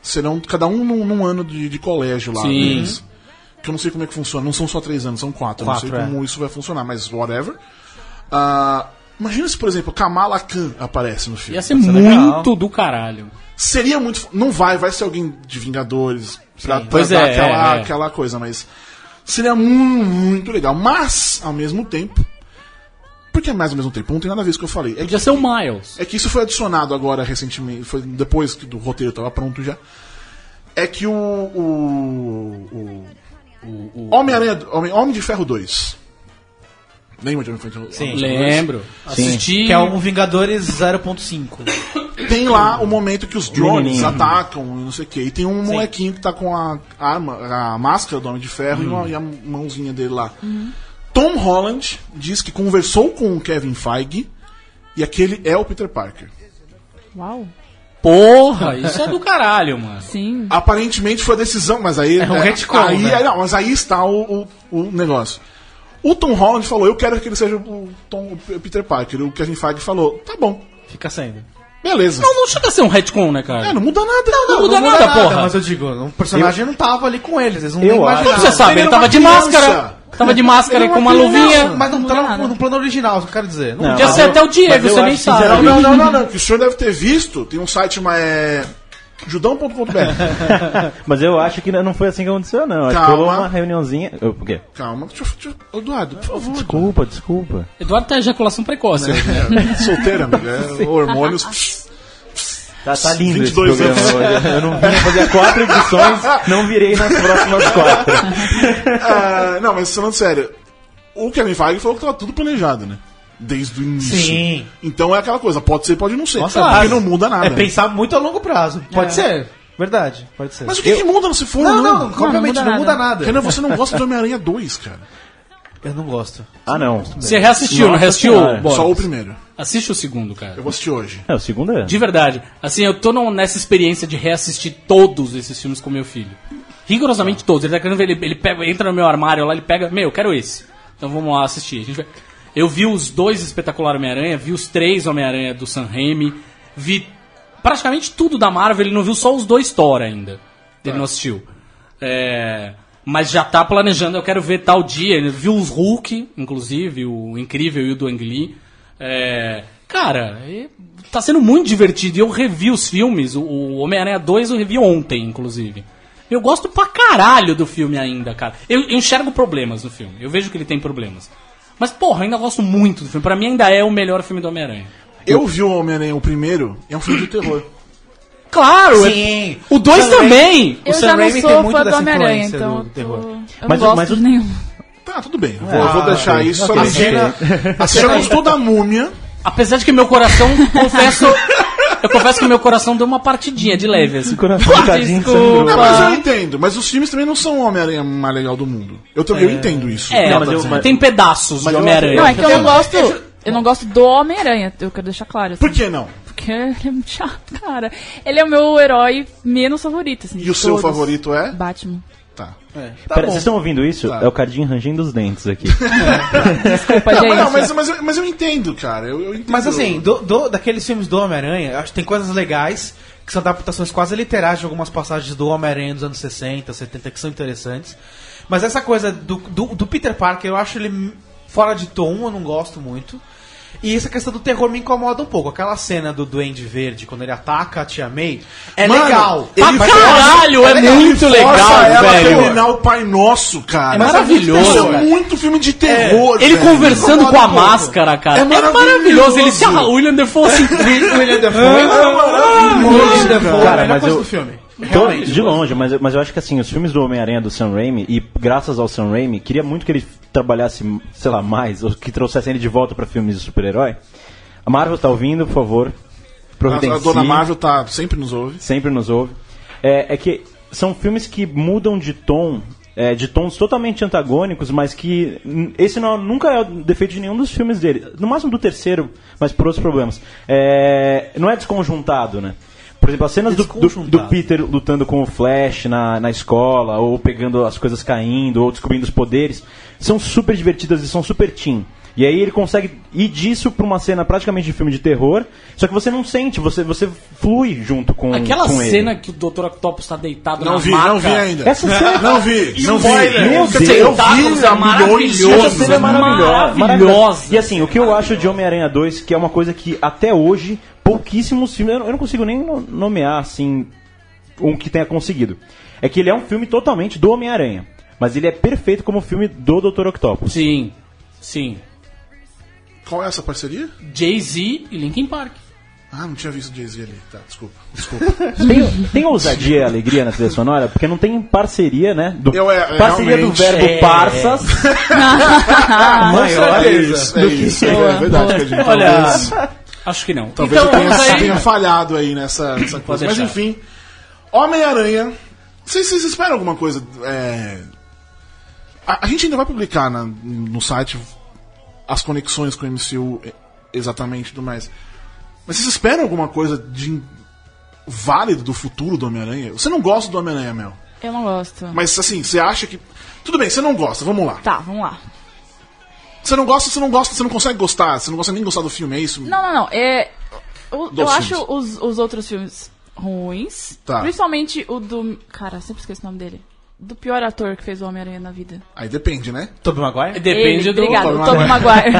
S2: serão cada um num, num ano de, de colégio lá.
S6: Sim.
S2: deles. Que eu não sei como é que funciona. Não são só três anos, são quatro. eu não sei
S3: Quatro, é.
S2: como isso vai funcionar, mas whatever. Ah, imagina se, por exemplo, Kamala Khan aparece no filme.
S6: Ia ser muito
S3: legal.
S6: do caralho.
S2: Seria muito. Não vai, vai ser alguém de Vingadores pra, pra
S6: Pois
S2: dar
S6: é,
S2: aquela,
S6: é, é.
S2: aquela coisa, mas. Seria muito, muito legal. Mas, ao mesmo tempo. Por que mais ao mesmo tempo? Não tem nada a ver com o que eu falei. É que,
S6: Podia ser o Miles.
S2: é que isso foi adicionado agora recentemente. Foi depois que do roteiro estava pronto já. É que o. O. o, Homem-Aranha. Homem, Homem de Ferro 2. Lembra de Homem de Ferro
S3: Sim.
S2: 2?
S6: Lembro. Assisti.
S3: Que é um Vingadores 0.5.
S2: tem lá o momento que os drones atacam e não sei o que. E tem um molequinho que tá com a arma, a máscara do Homem de Ferro e, uma- e a mãozinha dele lá. Tom Holland diz que conversou com o Kevin Feige e aquele é o Peter Parker.
S5: Uau.
S6: Porra, isso é do caralho, mano.
S5: Sim.
S2: Aparentemente foi a decisão, mas aí.
S3: É um retcon,
S2: aí,
S3: né?
S2: aí- não, mas aí está o, o, o negócio. O Tom Holland falou: Eu quero que ele seja o, Tom, o Peter Parker. O Kevin Feige falou: Tá bom,
S3: Fica sendo.
S2: beleza.
S6: Não, não chega a ser um retcon, né, cara?
S2: É, não muda nada.
S6: não muda nada, porra.
S3: Mas eu digo, o personagem não tava ali com eles. Eles não
S7: Eu acho-
S6: Como
S3: imaginavam.
S6: você sabe?
S2: Ele
S6: Ele tava de
S2: criança.
S6: máscara. Tava de máscara e com uma luvinha.
S3: Mas não,
S5: Não
S3: tá no, no plano original, isso que eu quero dizer. Não,
S7: Não,
S6: Podia ser
S7: eu-
S6: até o Diego, você nem sabe.
S2: Não, não, não, não. Que o senhor deve ter visto, tem um site mas é judão.com.br. <laughs>
S7: Mas eu acho que não foi assim que aconteceu, não. Acho que rolou uma reuniãozinha. Eu- O quê?
S2: Calma, deixa, eu- deixa, Eduardo, por favor.
S7: Desculpa, desculpa.
S6: Eduardo tá ejaculação precoce.
S2: É, <laughs> solteira, amigo. É, hormônios.
S7: Tá, tá lindo
S2: 22
S7: esse programa hoje. Eu não vinha fazer quatro edições, não virei nas próximas quatro.
S2: Ah, não, mas falando sério, o Kevin Feige falou que tava tudo planejado, né? Desde o início.
S3: Sim.
S2: Então é aquela coisa, pode ser, pode não ser.
S3: Nossa,
S2: porque
S3: mas
S2: não muda nada.
S3: É pensar muito a longo prazo. Pode
S6: É.
S3: ser. Verdade, pode ser.
S2: Mas o que, que muda se for
S3: Não,
S2: ou
S3: não,
S2: não?
S3: obviamente
S5: não
S3: não
S5: muda
S3: muda
S5: nada.
S2: Renan, você não gosta de Homem-Aranha 2, cara.
S3: Eu não gosto.
S7: Ah, não.
S6: Você reassistiu, não reassistiu?
S2: Só o primeiro.
S6: Assiste o segundo, cara.
S2: Eu vou assistir hoje.
S7: É, o segundo é.
S6: De verdade. Assim, eu tô nessa experiência de reassistir todos esses filmes com meu filho. Rigorosamente todos. Ele tá querendo ver, ele, ele pega, entra no meu armário lá, ele pega, meu, eu quero esse. Então vamos lá assistir. A gente vai- Eu vi os dois espetacular Homem-Aranha, vi os três Homem-Aranha do Sam Raimi, vi praticamente tudo da Marvel, ele não viu só os dois Thor ainda. Ele não assistiu. É, mas já tá planejando, eu quero ver tal dia. Ele viu os Hulk, inclusive, o Incrível e o do Ang Lee. É, cara, tá sendo muito divertido. E eu revi os filmes, o, o Homem-Aranha 2 eu revi ontem, inclusive. Eu gosto pra caralho do filme ainda, cara. Eu, eu enxergo problemas no filme, eu vejo que ele tem problemas. Mas, porra, eu ainda gosto muito do filme. Pra mim ainda é o melhor filme do Homem-Aranha.
S2: Eu vi o Homem-Aranha, o primeiro, é um filme de terror.
S6: Claro! é-
S3: Sim.
S6: O 2
S3: Sam Raimi-
S6: também!
S5: Eu
S3: Sam
S5: já não
S3: Raimi tem
S5: sou
S3: muito
S5: fã do
S3: dessa
S5: Homem-Aranha,
S3: influência
S5: então
S3: do
S5: eu, tô...
S3: terror.
S5: eu
S7: Mas-
S5: não gosto
S7: mas o-
S5: de nenhum.
S2: Tá, tudo bem. Eu vou, eu vou deixar
S7: ok.
S2: isso. Só
S7: Ok.
S2: a cena. Assistimos toda a múmia.
S6: Apesar de que meu coração, confesso. Eu confesso que meu coração deu uma partidinha de leve, assim.
S7: Coração tadinho sangrou.
S2: Não, mas eu entendo. Mas os filmes também não são o Homem-Aranha mais legal do mundo. Eu, também eu entendo isso.
S6: É, mas
S7: eu-
S6: tem pedaços
S2: Mas
S6: de Homem-Aranha.
S5: Não, é que eu não gosto. Eu não gosto do Homem-Aranha, eu quero deixar claro. assim,
S2: Por que não?
S5: Porque <laughs> ele é muito chato, cara. Ele é o meu herói menos favorito, assim.
S2: E
S5: de
S2: o seu
S5: todos.
S2: favorito é?
S5: Batman.
S2: Tá.
S3: É, tá
S7: Pera,
S3: bom.
S7: vocês estão ouvindo isso?
S2: Tá.
S7: É o Cardinho rangendo os dentes aqui. <laughs>
S5: Desculpa,
S2: Não,
S5: gente.
S2: não, mas, mas, eu- mas eu entendo, cara. Eu, eu entendo.
S3: Mas assim, do, do- daqueles filmes do Homem-Aranha, acho que tem coisas legais, que são adaptações quase literais de algumas passagens do Homem-Aranha dos anos 60, 70, que são interessantes. Mas essa coisa do, do, do Peter Parker, eu acho ele fora de tom, eu não gosto muito. E essa questão do terror me incomoda um pouco. Aquela cena do Duende Verde, quando ele ataca a Tia May, é
S2: Mano,
S3: legal.
S2: ele força-
S6: caralho, é
S2: legal,
S6: muito
S2: ele força
S6: legal,
S2: ela
S6: velho.
S2: terminar o Pai Nosso, cara.
S6: É maravilhoso,
S2: Isso é muito filme de terror,
S6: Ele
S2: velho.
S6: conversando com a
S2: um pouco.
S6: máscara, cara.
S2: É
S6: É maravilhoso.
S2: maravilhoso.
S6: Ele se ah, o William Defoe assim. <laughs>
S3: William Defoe.
S2: É maravilhoso.
S3: William Defoe,
S7: Cara, mas eu-
S3: do filme.
S7: Então,
S3: Realmente.
S7: de longe, mas, mas eu acho que assim, os filmes do Homem-Aranha do Sam Raimi, e graças ao Sam Raimi, queria muito que ele trabalhasse, sei lá, mais, ou que trouxessem ele de volta pra filmes de super-herói. A Marvel tá ouvindo, por favor.
S2: A,
S7: Providencie.
S2: a Dona Marvel tá, sempre nos ouve.
S7: sempre nos ouve. É, é que são filmes que mudam de tom, é, de tons totalmente antagônicos, mas que esse não, nunca é o defeito de nenhum dos filmes dele. No máximo do terceiro, mas por outros problemas. É, não é desconjuntado, né? Por exemplo, as cenas do, do, do. Peter lutando com o Flash na, na escola, ou pegando as coisas caindo, ou descobrindo os poderes, são super divertidas e são super teen. E aí ele consegue ir disso pra uma cena praticamente de filme de terror, só que você não sente, você, você flui junto com,
S6: Aquela
S7: com ele.
S6: cena que o Dr. Octopus tá deitado
S2: Não
S6: na
S2: vi,
S6: maca.
S2: não vi ainda.
S7: Essa cena- <laughs>
S2: Não vi, não vi.
S7: Meu
S2: dizer, eu
S7: Deus.
S2: vi
S6: é maravilhoso.
S7: Essa cena é maravilhosa.
S6: Maravilhosa.
S7: E assim, o que eu acho de Homem-Aranha 2, que é uma coisa que até hoje, pouquíssimos filmes, eu não- consigo nem no- nomear assim um que tenha conseguido. É que ele é um filme totalmente do Homem-Aranha. Mas ele é perfeito como filme do Dr. Octopus.
S6: Sim, sim.
S2: Qual é essa parceria?
S6: Jay-Z e Linkin Park.
S2: Ah, não tinha visto Jay-Z ali. Tá, desculpa. Desculpa. <laughs>
S7: Tem, tem ousadia e alegria na trilha sonora? Porque não tem parceria, né? Do-
S2: Eu, é, é,
S7: parceria do verbo
S6: é.
S7: parsas. <laughs>
S2: é isso, é isso. É verdade, Cadinho.
S6: Olha,
S2: Talvez,
S6: acho que não.
S2: talvez
S6: então,
S2: eu tenha, tenha falhado aí nessa, nessa coisa. Mas enfim, Homem-Aranha. Vocês, vocês esperam alguma coisa? é, A, a gente ainda vai publicar na- no site as conexões com o MCU exatamente e tudo mais. Mas vocês esperam alguma coisa de válido do futuro do Homem-Aranha? Você não gosta do Homem-Aranha, Mel?
S5: Eu não gosto.
S2: Mas assim, você acha que. Tudo bem, você não gosta, vamos lá.
S5: Tá, vamos lá.
S2: Você não gosta, você não gosta, você não consegue gostar, você não consegue nem gostar do filme, é isso?
S5: Não, não, não. É, eu eu acho os, os outros filmes ruins.
S2: Tá.
S5: Principalmente o do. Cara, sempre esqueço o nome dele. Do pior ator que fez o Homem-Aranha na vida.
S2: Aí depende, né?
S3: Tobey Maguire?
S6: Depende
S5: Ele,
S6: do.
S5: Obrigado, o
S2: Tobey
S5: Maguire.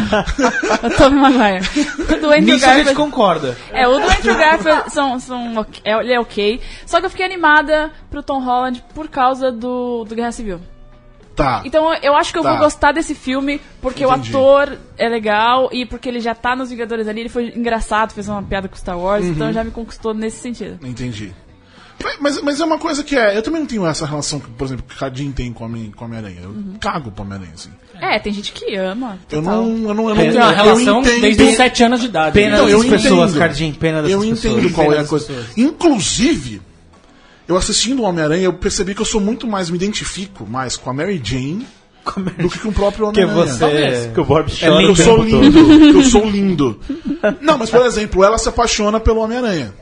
S5: o <laughs> <laughs> Tobey Maguire. O do Andrew
S3: Nisso a gente
S5: Garfield.
S3: concorda.
S5: É, o do Andrew Garfield são, são, é, ele é ok. Só que eu fiquei animada pro Tom Holland por causa do, do Guerra Civil.
S2: Tá.
S5: Então eu acho que eu
S2: Tá.
S5: vou gostar desse filme porque
S2: Entendi.
S5: o ator é legal e porque ele já tá nos Vingadores ali, ele foi engraçado, fez uma piada com Star Wars,
S2: Uhum.
S5: então já me conquistou nesse sentido.
S2: Entendi. Mas, mas é uma coisa que é. Eu também não tenho essa relação que, por exemplo, que o tem com a Homem- com a Homem-Aranha. Eu cago pro Homem-Aranha, assim.
S5: É, tem gente que ama.
S2: Eu
S5: total.
S2: não. Eu não, eu não
S6: Tem uma
S2: eu
S6: relação
S2: entendo-
S6: desde os 7 anos de idade.
S3: Pena
S2: Então,
S3: dessas
S2: eu
S3: pessoas,
S2: entendo.
S3: Cardim, pena
S2: Eu
S3: pessoas.
S2: entendo qual é a coisa.
S3: pessoas.
S2: Inclusive, eu assistindo o Homem-Aranha, eu percebi que eu sou muito mais, me identifico mais com a Mary Jane do que com o próprio
S3: Que
S2: Homem-Aranha.
S3: você...
S7: Que o Bob chora
S2: Eu
S7: o
S2: sou lindo, eu sou lindo. Não, mas por exemplo, ela se apaixona pelo Homem-Aranha.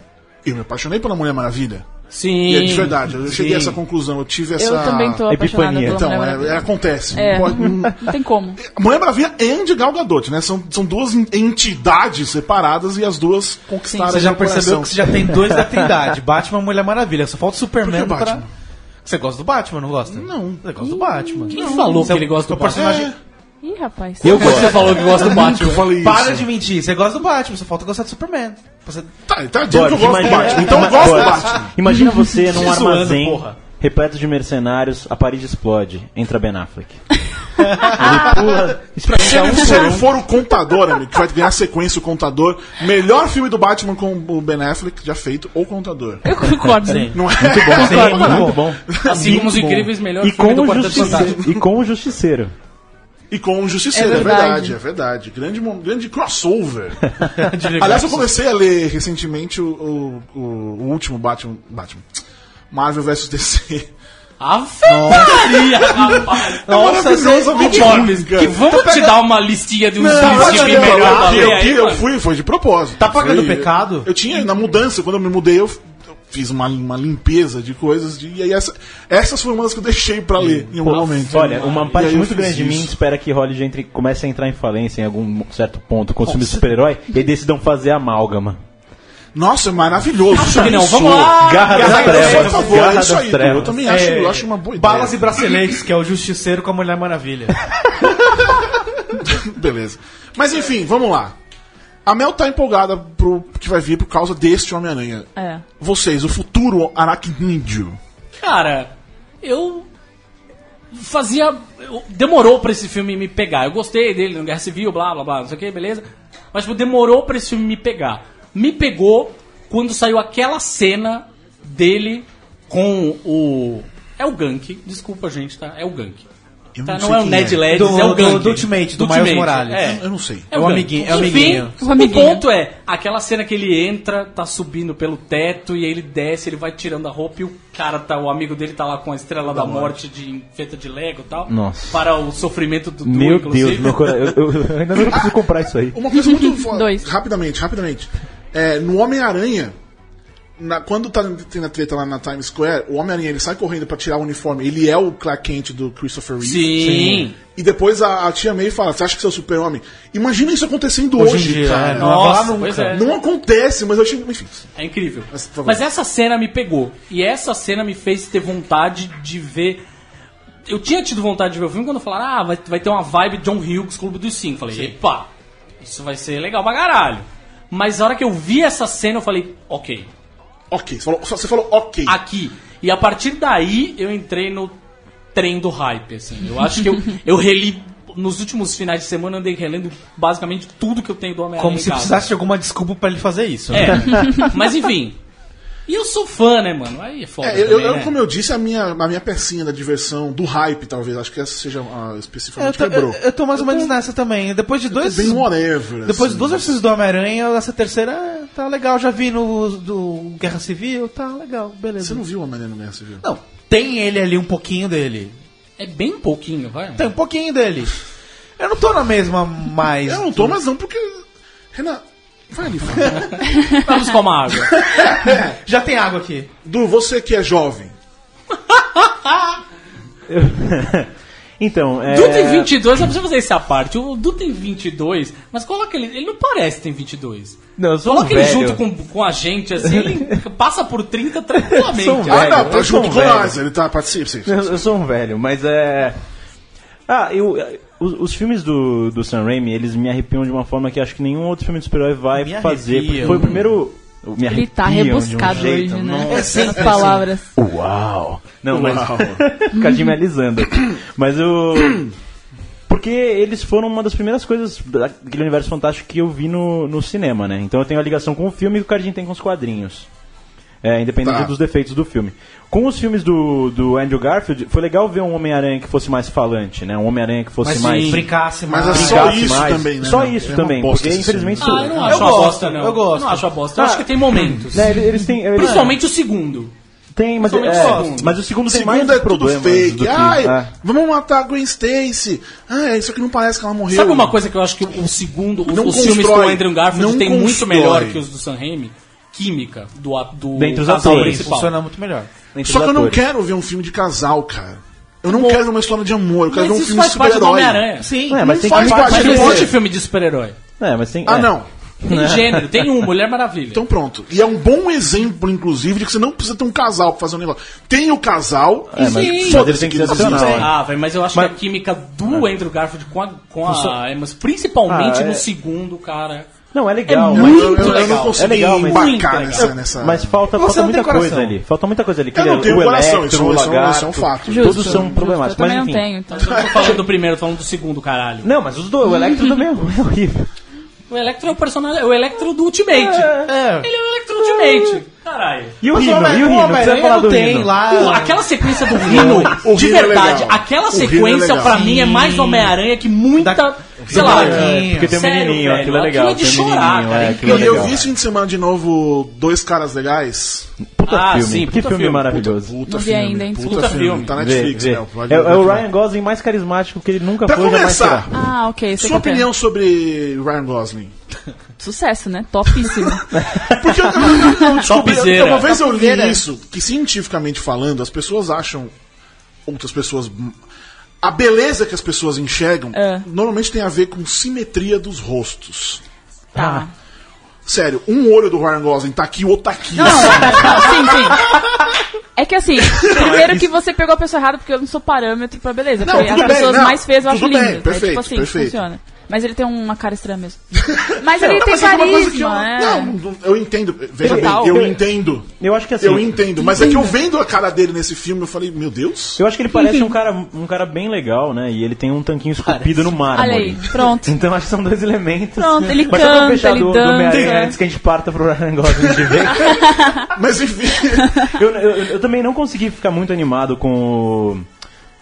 S2: Eu me apaixonei pela Mulher Maravilha.
S6: Sim.
S2: E é de verdade, eu cheguei a
S3: sim.
S2: essa conclusão, eu tive essa.
S5: Eu também tô
S7: epifania.
S5: pela
S2: Então, é, é, acontece.
S5: É.
S2: Não pode- não- <laughs>
S5: Não tem como.
S2: Mulher Maravilha e Andy Gal Gadot, né? São, são duas en- entidades separadas e as duas conquistaram
S3: Você já percebeu
S2: coração.
S3: que você já tem dois da Trindade. <laughs> Batman e Mulher Maravilha. Só falta o Superman pra...
S2: Batman?
S3: Você gosta do Batman, não gosta?
S2: Não.
S3: Você gosta do Batman.
S6: Quem falou
S3: Você
S6: que ele gosta
S3: é
S6: do
S3: o personagem...
S2: É,
S5: Ih, rapaz.
S7: Eu
S6: Batman?
S7: gosto.
S6: Você falou que gosta do
S2: eu
S6: Batman.
S2: falei
S3: Para
S2: isso.
S3: de mentir. Você gosta do Batman, só falta gostar do Superman. Você...
S2: Tá, tá dizendo que eu gosto do Batman. Então eu gosto do Batman.
S7: Imagina você num <laughs> armazém
S3: porra.
S7: repleto de mercenários, a parede explode, entra Ben Affleck. Ele pula, <laughs>
S2: Se ele,
S7: um
S2: se ele for o contador, amigo, que vai ganhar sequência o contador, melhor filme do Batman com o Ben Affleck já feito, ou contador.
S5: Eu concordo.
S2: Não é?
S3: Sim,
S7: Muito
S3: muito
S7: bom.
S6: Assim como os
S7: Muito bom.
S6: incríveis melhor
S7: E
S6: filme
S7: com,
S6: do
S7: o
S6: Quarteto Fantástico.
S7: justiceiro, e com o Justiceiro.
S2: E com o Justiceiro,
S5: É
S2: é verdade,
S5: verdade.
S2: é verdade. Grande, grande crossover. <laughs> Aliás, eu comecei a ler recentemente o, o, o último Batman, Batman. Marvel vs DC.
S6: Ave Maria, rapaz.
S3: Nossa, você...
S2: maravilhosamente ruim, cara.
S6: que vamos te dar uma listinha de uns
S2: Não,
S6: livros que
S2: eu,
S6: melhor
S2: eu, eu, eu fui, foi de propósito.
S3: Tá pagando
S2: Foi-
S3: pecado?
S2: Eu tinha, na mudança, quando eu me mudei, eu, fiz uma, uma limpeza de coisas. De, e aí essa, essas foram umas que eu deixei pra ler em algum momento.
S7: Olha, uma parte muito grande de mim
S2: isso.
S7: espera que Hollywood entre, comece a entrar em falência em algum certo ponto de super-herói e aí decidam fazer amálgama.
S2: Nossa, é maravilhoso.
S6: Acho que não.
S2: Isso.
S6: Vamos lá.
S7: Garra das
S2: Garra,
S7: trevas.
S2: por favor,
S7: Garra
S2: é isso
S7: das
S2: aí.
S7: trevas.
S2: Eu também acho,
S3: É,
S2: eu acho uma boa ideia.
S3: Balas e braceletes, que é o Justiceiro com a Mulher Maravilha. <laughs>
S2: Beleza. Mas enfim, vamos lá. A Mel tá empolgada pro que vai vir por causa deste Homem-Aranha.
S5: É.
S2: Vocês, o futuro aracnídeo.
S6: Cara, eu fazia. eu- demorou pra esse filme me pegar. Eu gostei dele no Guerra Civil, blá blá blá, não sei o que, beleza. Mas tipo, demorou pra esse filme me pegar. Me pegou quando saiu aquela cena dele com o. É o Gank, desculpa gente, tá? É o Gank.
S2: Eu
S6: Tá,
S2: não
S6: não, é o Ned
S2: é.
S6: Leeds,
S3: Do-
S6: é o
S3: do- do Ultimate, do Miles Morales.
S6: É.
S2: Eu não sei.
S6: É
S3: o
S6: Gank.
S3: amiguinho- é o
S6: Enfim,
S3: amiguinho.
S5: O amiguinho.
S6: O ponto é, aquela cena que ele entra, tá subindo pelo teto e aí ele desce, ele vai tirando a roupa e o cara tá, o amigo dele tá lá com a estrela da, morte de feita de Lego e tal.
S7: Nossa.
S6: Para o sofrimento do Du,
S7: Meu
S6: inclusive.
S7: Deus, meu coração. Eu, eu- eu ainda não preciso comprar isso aí.
S2: Uma coisa muito. <laughs>
S5: Dois.
S2: Rapidamente, rapidamente. É, no Homem-Aranha, na- quando tá tendo a treta lá na Times Square, o Homem-Aranha ele sai correndo pra tirar o uniforme. Ele é o Clark Kent do Christopher Reeve.
S6: Sim.
S2: E depois a, a tia May fala: Você acha que você é o super-homem? Imagina isso acontecendo hoje,
S3: Hoje dia,
S2: cara.
S3: é, não
S6: Nossa,
S3: nunca.
S6: é.
S2: Não acontece, mas eu achei. Enfim.
S6: É incrível.
S2: Mas.
S6: Mas essa cena me pegou. E essa cena me fez ter vontade de ver. Eu tinha tido vontade de ver o filme quando falaram, ah, vai, vai ter uma vibe John Hughes Clube dos Cinco. Falei, epa, isso vai ser legal pra caralho. Mas a hora que eu vi essa cena, eu falei, ok,
S2: Ok, você falou, só- você falou ok.
S6: aqui. E a partir daí eu entrei no trem do hype, assim. Eu acho que eu, <laughs> eu reli. Nos últimos finais de semana eu andei relendo basicamente tudo que eu tenho do Homem-Aranha.
S3: Como se
S6: casa.
S3: precisasse de alguma desculpa pra ele fazer isso. né?
S6: É, mas enfim. E eu sou fã, né, mano? Aí é foda.
S2: É, eu,
S6: também,
S2: eu-
S6: né?
S2: como eu disse, a minha, a minha pecinha da diversão, do hype, talvez, acho que essa seja a
S3: Eu
S2: especificamente
S3: tô,
S2: quebrou.
S3: eu, eu tô mais ou menos nessa também. Depois de dois.
S2: Bem whatever.
S3: Depois
S2: assim.
S3: de duas versões do Homem-Aranha, essa terceira tá legal. Já vi no do Guerra Civil, tá legal, beleza.
S2: Você não viu o Homem-Aranha no Guerra Civil?
S3: Não, tem ele ali um pouquinho dele.
S6: É bem pouquinho, vai.
S3: Tem um pouquinho dele. Eu não tô na mesma mais.
S2: Eu não tô, mas não, porque. Renan, vai ali, fala. <laughs>
S6: Vamos tomar água. <laughs>
S3: Já tem água aqui.
S2: Du, você que é jovem. <laughs>
S7: Então, é.
S6: Du tem 22, só precisa fazer essa parte. O Du tem 22, mas coloca ele. Ele não parece que tem 22.
S7: Não, eu sou um
S6: Coloca ele
S7: velho.
S6: junto com, com a gente, assim, ele passa por 30 tranquilamente.
S7: Sou um
S2: Ah,
S7: velho,
S2: não, tá
S7: eu
S2: junto
S7: um
S2: com
S7: velho.
S2: nós. Ele tá participa. sim.
S7: Eu, eu sou um velho, mas é. Ah, eu, os, os filmes do, do Sam Raimi, eles me arrepiam de uma forma que acho que nenhum outro filme de super-herói vai
S3: Me
S7: fazer. Porque
S3: arrepiam.
S7: foi o primeiro. Me
S5: Ele tá
S7: de um
S5: rebuscado
S7: jeito,
S5: hoje, né?
S7: nossa.
S5: As palavras.
S7: Uau! Não, mas. Me <laughs> alisando. Mas eu. Porque eles foram uma das primeiras coisas daquele universo fantástico que eu vi no, no cinema, né? Então eu tenho a ligação com o filme e o Cardinho tem com os quadrinhos. É, independente
S2: Tá.
S7: dos defeitos do filme. Com os filmes do, do Andrew Garfield, foi legal ver um Homem-Aranha que fosse mais falante, né? Um Homem-Aranha que fosse
S3: Mas
S7: mais.
S3: sim, brincasse
S2: Mas
S3: mais.
S2: é só isso
S7: mais.
S2: também, né?
S7: Só isso
S2: É
S7: também, porque infelizmente.
S6: Ah, eu não
S3: Eu
S6: acho uma
S3: gosto,
S6: bosta, não.
S3: eu gosto.
S6: não acho uma bosta. Eu acho que tem momentos.
S7: Né, eles têm. Eles,
S6: Principalmente o segundo.
S7: tem, mas, é,
S6: o segundo.
S7: mas o segundo
S2: O
S7: tem mais
S2: segundo é tudo
S7: problemas
S2: fake.
S7: do que-
S2: Ai,
S7: é.
S2: vamos matar a Gwen Stacy. Ah, isso aqui não parece que ela morreu.
S6: Sabe uma coisa que eu acho que o segundo, os,
S2: Não
S6: os filmes com o
S2: constrói.
S6: Andrew Garfield tem muito
S2: constrói.
S6: melhor que os do Sam Raimi? Química do, do
S7: Dentre os
S6: casal
S7: atores.
S6: principal.
S3: Funciona muito melhor.
S2: Só que eu não quero ver um filme de casal, cara. Eu não quero ver uma história de amor, eu quero ver um filme de
S6: faz parte do
S2: super-herói.
S6: Homem-Aranha.
S3: Sim.
S7: É, mas tem
S2: faz
S7: que
S2: parte
S6: Mas
S2: Quer
S6: não
S2: dizer-
S6: pode filme de super-herói.
S7: É, mas tem.
S2: Ah,
S7: é.
S2: não.
S6: Tem gênero, tem um, Mulher Maravilha.
S2: Então pronto. E é um bom exemplo, inclusive, de que você não precisa ter um casal pra fazer um negócio. Tem o casal,
S7: É, mas,
S6: Sim.
S7: mas ele tem que
S2: que
S7: ser né?
S6: Ah, velho, mas eu acho
S7: Mas-
S6: que a química do Andrew Garfield com a, com a Emma, principalmente
S7: Ah, é.
S6: no segundo, cara.
S7: Não, é legal.
S6: É
S7: mas-
S6: muito
S2: eu, eu, eu
S6: legal.
S2: não consegui
S7: É legal, mas-
S2: embarcar nessa, nessa...
S7: Mas falta,
S3: Você
S7: falta
S3: não
S7: muita
S3: coração.
S7: coisa ali. Falta muita coisa ali.
S2: Eu não tenho
S7: o
S2: coração,
S7: Electro,
S2: isso, é um-
S7: Lagarto,
S2: isso é um fato.
S5: Justo,
S7: Todos são
S5: justo.
S7: problemáticos.
S5: Eu também
S7: Mas
S5: não
S7: enfim.
S5: tenho, então.
S6: Eu não tô falando do primeiro, tô falando do segundo, caralho.
S7: Não, mas os dois, o Electro também é horrível.
S6: O Electro é o personagem, é o Electro do Ultimate.
S3: É.
S6: Ele é o Electro Ultimate. Caralho.
S7: E o
S3: Mas
S7: Rino, e o Rino, precisa falar
S3: não
S7: do
S3: tem
S7: Rino.
S3: lá.
S6: Pô, aquela sequência do Rino, de
S2: é
S6: verdade, aquela
S2: é
S6: sequência pra mim é mais. Homem-Aranha que muita.
S3: Da-
S6: sei lá.
S3: bonequinho.
S7: Porque tem um
S6: sério,
S7: menininho,
S6: velho,
S7: aquilo é legal.
S6: Aquilo é de
S7: tem
S6: chorar,
S7: menininho,
S6: cara.
S7: é,
S6: é
S7: aquilo é
S2: E eu
S7: legal.
S2: vi esse fim de semana de novo Dois Caras Legais.
S7: Puta
S6: Ah,
S7: filme,
S6: sim,
S7: que
S6: puta
S7: filme
S6: filme.
S7: maravilhoso.
S2: Puta
S5: vi
S2: filme.
S5: ainda, hein?
S2: puta,
S6: Puta
S2: filme.
S6: filme.
S2: Tá na
S7: Vê,
S2: Netflix,
S7: vê.
S2: né? Pode-
S7: É, é o. Ryan Gosling mais carismático que ele nunca
S2: Pra
S7: foi jamais
S2: começar.
S5: Ah, ok. sei
S2: sua
S5: que é.
S2: opinião sobre Ryan Gosling. <laughs>
S5: Sucesso, né? Topíssimo. <laughs>
S2: Porque eu, eu, eu descobri,
S6: Topzera.
S2: uma vez eu li isso, que cientificamente falando, as pessoas acham, outras pessoas, a beleza que as pessoas enxergam,
S5: É.
S2: normalmente tem a ver com simetria dos rostos.
S5: Tá.
S2: Sério, um olho do Ryan Gosling tá aqui, o outro tá aqui.
S5: Não, não, <laughs> sim, sim. É que assim, primeiro que você pegou a pessoa errada porque eu não sou parâmetro pra beleza.
S2: Não,
S5: porque
S2: tudo
S5: as
S2: bem,
S5: pessoas
S2: não,
S5: mais feias eu acho
S2: tudo bem,
S5: lindas. é
S2: perfeito,
S5: tipo assim,
S2: perfeito.
S5: funciona. Mas ele tem uma cara estranha mesmo. <laughs> Mas ele tem
S2: Mas é que eu,
S5: carisma, é.
S2: não, não, eu entendo, veja
S5: Total.
S2: bem, eu entendo.
S7: Eu acho que assim.
S2: Eu entendo, mas é que eu vendo a cara dele nesse filme, eu falei, meu Deus.
S7: Eu acho que ele parece um cara, um cara bem legal, né? E ele tem um tanquinho esculpido no mármore.
S5: Olha aí, pronto. <laughs>
S7: Então acho que são dois elementos.
S5: Pronto, ele
S7: Mas
S5: canta,
S7: fechar
S5: ele
S7: do, do
S5: dança.
S7: Homem-Aranha antes que a gente parta pro Gosling de vez.
S2: Mas enfim, <laughs>
S7: eu, eu, eu também não consegui ficar muito animado com o,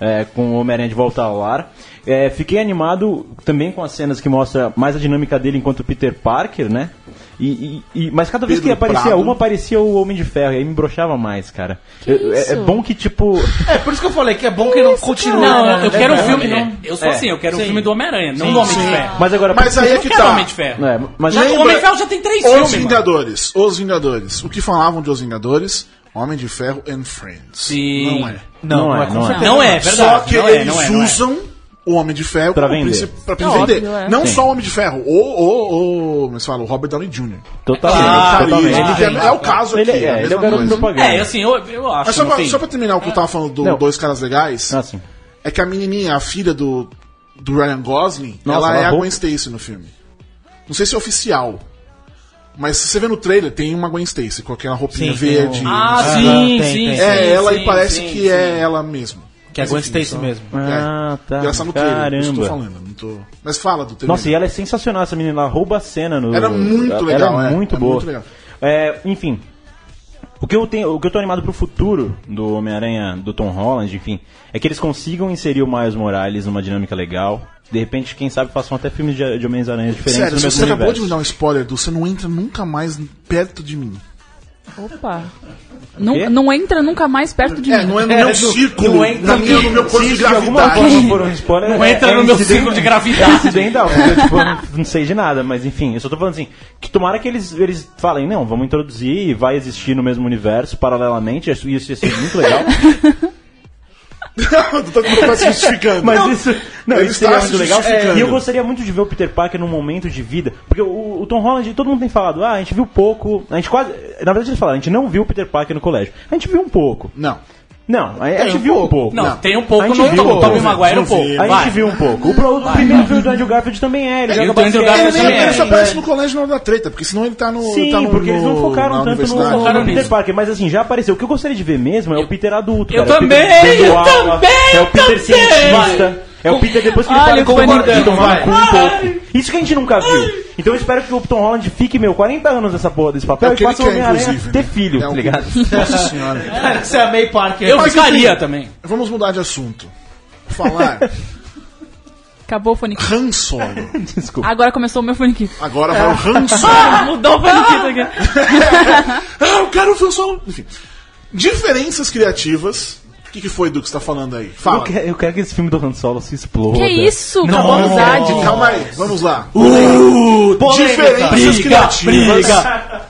S7: é, com o Homem-Aranha de volta ao lar. É, fiquei animado também com as cenas que mostra mais a dinâmica dele enquanto Peter Parker, né? E, e- e- mas cada vez
S2: Pedro
S7: que aparecia
S2: Prado.
S7: uma, aparecia o Homem de Ferro, e aí me broxava mais, cara.
S5: Que
S7: Eu- é, é
S5: isso?
S7: bom que, tipo.
S3: É, por isso que eu falei que é bom que não continue.
S6: Não,
S3: né?
S6: eu, eu quero um
S3: É,
S6: filme.
S3: que não-
S6: é, eu sou
S7: É.
S6: assim, eu quero um
S3: Sim.
S6: filme do Homem-Aranha, não do Homem de
S2: sim.
S6: Ferro.
S7: Mas agora.
S2: mas aí é que tá.
S6: Homem de Ferro.
S7: É, mas
S6: Já, o
S2: Lembra-
S6: Homem de Ferro já tem três
S2: Os
S6: filmes. mano.
S2: Vingadores, Os Vingadores. O que falavam de Os Vingadores? Homem de Ferro and Friends.
S6: Sim.
S2: Não é.
S3: Não,
S7: Não
S3: não
S7: é,
S3: é,
S7: não é.
S3: certeza.
S6: Não é, verdade.
S2: Só que
S6: não é,
S2: eles
S6: não é, não é.
S2: usam o Homem de Ferro
S7: Pra
S2: como
S7: vender.
S2: pra
S5: É
S2: vender.
S5: óbvio, é.
S2: Não só o Homem de Ferro, o, o, fala, o Robert Downey Jr.
S7: Totalmente.
S6: Ah,
S7: totalmente.
S2: Ele
S6: ah,
S2: é, é o caso
S7: Ele,
S2: aqui.
S7: é,
S2: a
S7: ele é o garoto
S2: coisa.
S7: propaganda.
S6: É, assim, eu, eu acho.
S2: Mas só pra, só pra terminar o que eu tava falando do
S7: Não.
S2: Dois Caras Legais,
S7: Ah,
S2: é que a menininha, a filha do, do Ryan Gosling,
S7: Nossa,
S2: ela
S7: ela
S2: é a Gwen Stacy no filme. Não sei se é oficial. Mas se você vê no trailer, tem uma Gwen Stacy com aquela roupinha
S3: Sim,
S2: verde.
S3: um-
S6: Ah,
S3: Ah,
S6: sim,
S3: tem,
S6: sim,
S2: é ela
S6: sim,
S2: e parece
S6: sim,
S2: que
S6: sim.
S2: é ela mesmo.
S3: Que é a
S2: Mas
S3: Gwen
S2: enfim,
S3: Stacy
S2: só-
S3: mesmo.
S7: Ah, tá.
S2: E ela está no trailer, por isso que eu tô
S7: Caramba.
S2: falando. Não tô... Mas fala do trailer.
S7: Nossa, e ela é sensacional, essa menina. Ela rouba a cena no.
S2: Era muito
S7: ela,
S2: legal,
S7: Ela é
S2: é.
S7: muito
S2: É
S7: boa.
S2: muito legal.
S7: É, enfim. O que, eu tenho, o que eu tô animado pro futuro do Homem-Aranha, do Tom Holland, enfim, é que eles consigam inserir o Miles Morales numa dinâmica legal. De repente, quem sabe, façam até filmes de, de Homens-Aranhas diferentes
S2: Sério,
S7: no
S2: se
S7: mesmo
S2: você acabou de
S7: universo.
S2: me dar um spoiler do você não entra nunca mais perto de mim.
S5: Opa. Não, não entra nunca mais perto de
S2: É,
S5: mim.
S2: não é no meu círculo,
S3: não entra
S2: no meu corpo de gravidade.
S7: um spoiler,
S6: Não
S7: é-
S6: entra
S7: é
S6: no meu círculo de
S7: É
S6: gravidade.
S7: incidental, porque eu, tipo, eu não sei de nada, mas enfim, eu só tô falando assim, que tomara que eles, eles falem, não, vamos introduzir e vai existir no mesmo universo, paralelamente, isso ia ser muito legal. <laughs>
S2: Não, tô, tô se justificando. <laughs>
S7: Mas isso, não,
S2: Ele
S7: isso seria muito legal.
S2: justificando.
S7: E eu gostaria muito de ver o Peter Parker num momento de vida. Porque o, o Tom Holland, todo mundo tem falado, ah, a gente viu pouco. A gente quase. Na verdade, eles falaram, a gente não viu o Peter Parker no colégio. A gente viu um pouco.
S2: Não.
S7: Não, a, gente
S2: um
S7: viu um
S2: pouco.
S7: pouco.
S6: Não,
S2: Não.
S6: tem um pouco no
S7: viu um pouco.
S6: Maguire, um pouco.
S2: vi.
S7: A
S6: Vai.
S7: gente viu um pouco. O, pro- o primeiro filme do Andrew Garfield também é. Ele
S6: É,
S7: joga
S6: o do Andrew
S7: basquete.
S6: Garfield
S2: Ele,
S6: também
S2: ele
S6: é.
S2: só aparece no colégio na hora da treta, porque senão ele tá no.
S7: Sim,
S2: tá no,
S7: porque eles não focaram tanto no,
S2: universidade.
S7: no
S6: Focaram
S7: Peter. Parker, mas assim, já apareceu. O que eu gostaria de ver mesmo é o Peter adulto.
S6: eu.
S7: É
S6: também, eu também,
S7: É o
S6: eu
S7: Peter
S6: também.
S7: cientista. É o Peter depois que ele
S5: Olha,
S7: para
S5: o concordando,
S7: tomar
S3: vai.
S7: um pouco. Isso que a gente nunca viu. Então eu espero que o Tom Holland fique, meu, 40 anos nessa porra desse papel
S2: É
S7: e faça o Homem-Aranha ter
S2: né?
S7: filho,
S2: É
S7: tá ligado?
S2: Nossa senhora. <laughs>
S3: Você é a May Parker.
S6: Eu
S2: Mas,
S6: ficaria
S2: enfim.
S6: também.
S2: Vamos mudar de assunto. Falar
S5: Acabou o foniquito.
S2: Han Solo. <laughs>
S7: Desculpa.
S5: Agora começou o meu foniquito.
S2: Agora vai o Han Solo.
S5: Ah, <laughs> mudou o foniquito aqui.
S2: ah, eu quero o Han Solo. Enfim. Diferenças criativas. O que, que foi, Du, que você tá falando aí?
S7: Eu
S2: Fala.
S7: quero, eu quero que esse filme do Han Solo se exploda.
S5: Que isso?
S7: Não,
S5: Acabou a amizade.
S2: Calma aí, vamos lá.
S3: Polêmica.
S2: Diferenças
S6: Briga,
S2: criativas.
S6: briga.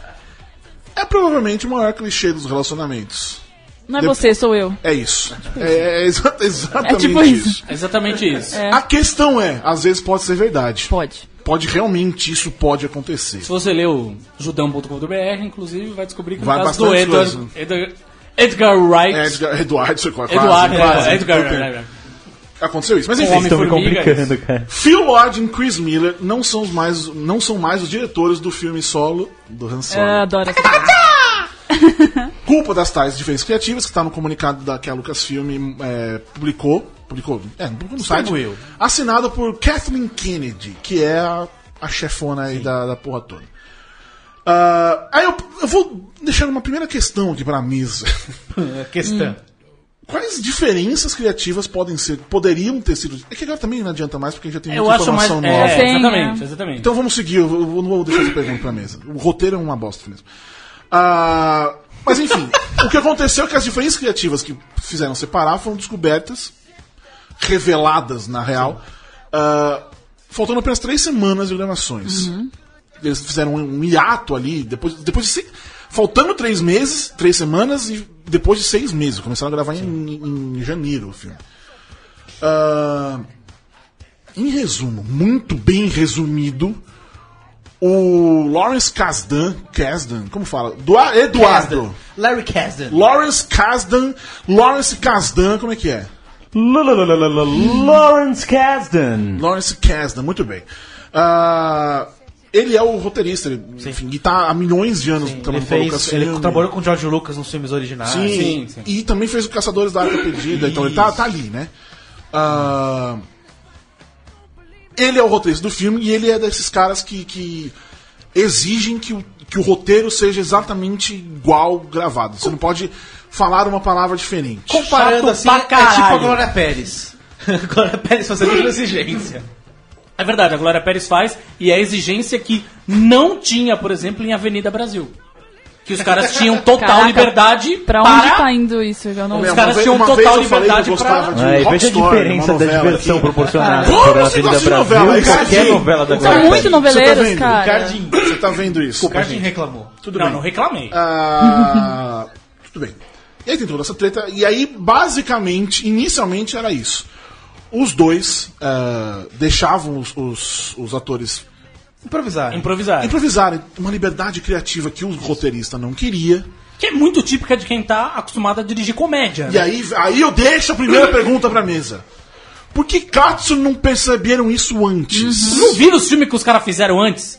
S2: É provavelmente o maior clichê dos relacionamentos.
S5: Não é você, sou eu.
S2: É isso. É, é exa- exatamente
S5: É tipo isso.
S2: isso.
S6: É exatamente isso.
S2: A questão é, às vezes pode ser verdade.
S5: Pode.
S2: Pode realmente, isso pode acontecer.
S6: Se você ler o judão.com.br, inclusive, vai descobrir que no
S2: Vai
S6: caso do
S2: bastante
S6: Edward,
S2: coisa.
S6: Edgar, Wright.
S2: É, Edgar, Eduardo, você quase.
S6: Eduardo,
S2: quase,
S6: é, Edgar,
S2: Tudo bem.
S6: é, é.
S2: Aconteceu isso. Mas enfim,
S7: Estão me complicando, cara.
S2: Phil Lord e Chris Miller não são, os mais, não são mais os diretores do filme solo do Han Solo.
S5: Eu adoro essa. <laughs>
S2: Culpa das tais diferenças criativas, que está no comunicado da, que a Lucasfilm é, publicou. Publicou? É, publicou no site.
S3: Distribuiu.
S2: Assinado por Kathleen Kennedy, que é a, a chefona aí da, da porra toda. Ah, aí eu, eu vou deixar uma primeira questão aqui pra mesa. <laughs>
S3: Questão.
S2: Quais diferenças criativas podem ser, poderiam ter sido. É que agora também não adianta mais porque já tem
S6: Eu
S2: muita
S6: acho mais.
S2: informação
S6: É,
S2: nova.
S5: Sim,
S6: exatamente,
S5: é.
S6: exatamente.
S2: Então vamos seguir, eu, eu não vou deixar essa pergunta pra mesa. O roteiro é uma bosta mesmo. Ah, mas enfim, <laughs> o que aconteceu é que as diferenças criativas que fizeram separar foram descobertas, reveladas na real, ah, faltando apenas três semanas de gravações. Eles fizeram um, um hiato ali, depois, depois de se- faltando três meses, três semanas e depois de seis meses. Começaram a gravar em, em janeiro o filme. Ah, em resumo, muito bem resumido, o Lawrence Kasdan, Kasdan, como fala? Dua- Eduardo.
S3: Larry Kasdan.
S2: Lawrence Kasdan, Lawrence Kasdan, como é que é?
S7: Lawrence Kasdan.
S2: Lawrence Kasdan, muito bem. Ah, ele é o roteirista, ele, enfim, e tá há milhões de anos
S3: Ele,
S2: trabalhando com o
S3: fez,
S2: Lucas
S3: ele
S2: Filme.
S3: trabalhou com o George Lucas nos filmes originais.
S2: Sim,
S6: sim, sim.
S2: e também fez o Caçadores da Arca Perdida, então ele tá, tá ali, né? Ah, ele é o roteirista do filme e ele é desses caras que, que exigem que o, que o roteiro seja exatamente igual gravado. Você não pode falar uma palavra diferente.
S3: Comparando
S6: Chato
S3: assim,
S6: pra
S3: é tipo a Glória Pérez. <laughs> Glória Pérez fazendo exigência.
S6: É verdade, a Glória Pérez faz e é a exigência que não tinha, por exemplo, em Avenida Brasil. Que os caras tinham <laughs> total
S5: Caraca,
S6: liberdade
S5: Pra
S6: para...
S5: onde tá indo isso? Eu não
S6: Os caras
S2: vez-
S6: tinham total liberdade pra-
S2: de
S7: É, veja a diferença da diversão
S2: aqui.
S7: proporcionada
S2: Como
S7: por Avenida Brasil
S2: novela?
S7: e qualquer novela da
S5: São
S7: Glória
S5: muito
S7: Pérez.
S5: noveleiros,
S2: Você tá
S5: cara.
S3: Cardinho.
S2: Você tá vendo isso?
S3: O Cardinho reclamou.
S2: Tudo
S6: não,
S2: bem.
S6: não reclamei.
S2: Ah, <laughs> tudo bem. E aí tem toda essa treta. E aí, basicamente, inicialmente era isso. Os dois ah, deixavam os, os, os atores
S3: Improvisar.
S6: Improvisar.
S2: improvisarem uma liberdade criativa que o roteirista não queria.
S6: Que é muito típica de quem tá acostumado a dirigir comédia.
S2: E
S6: né?
S2: aí, aí eu deixo a primeira pergunta pra mesa. Por que Katsu não perceberam isso antes?
S6: Não viram os filmes que os caras fizeram antes?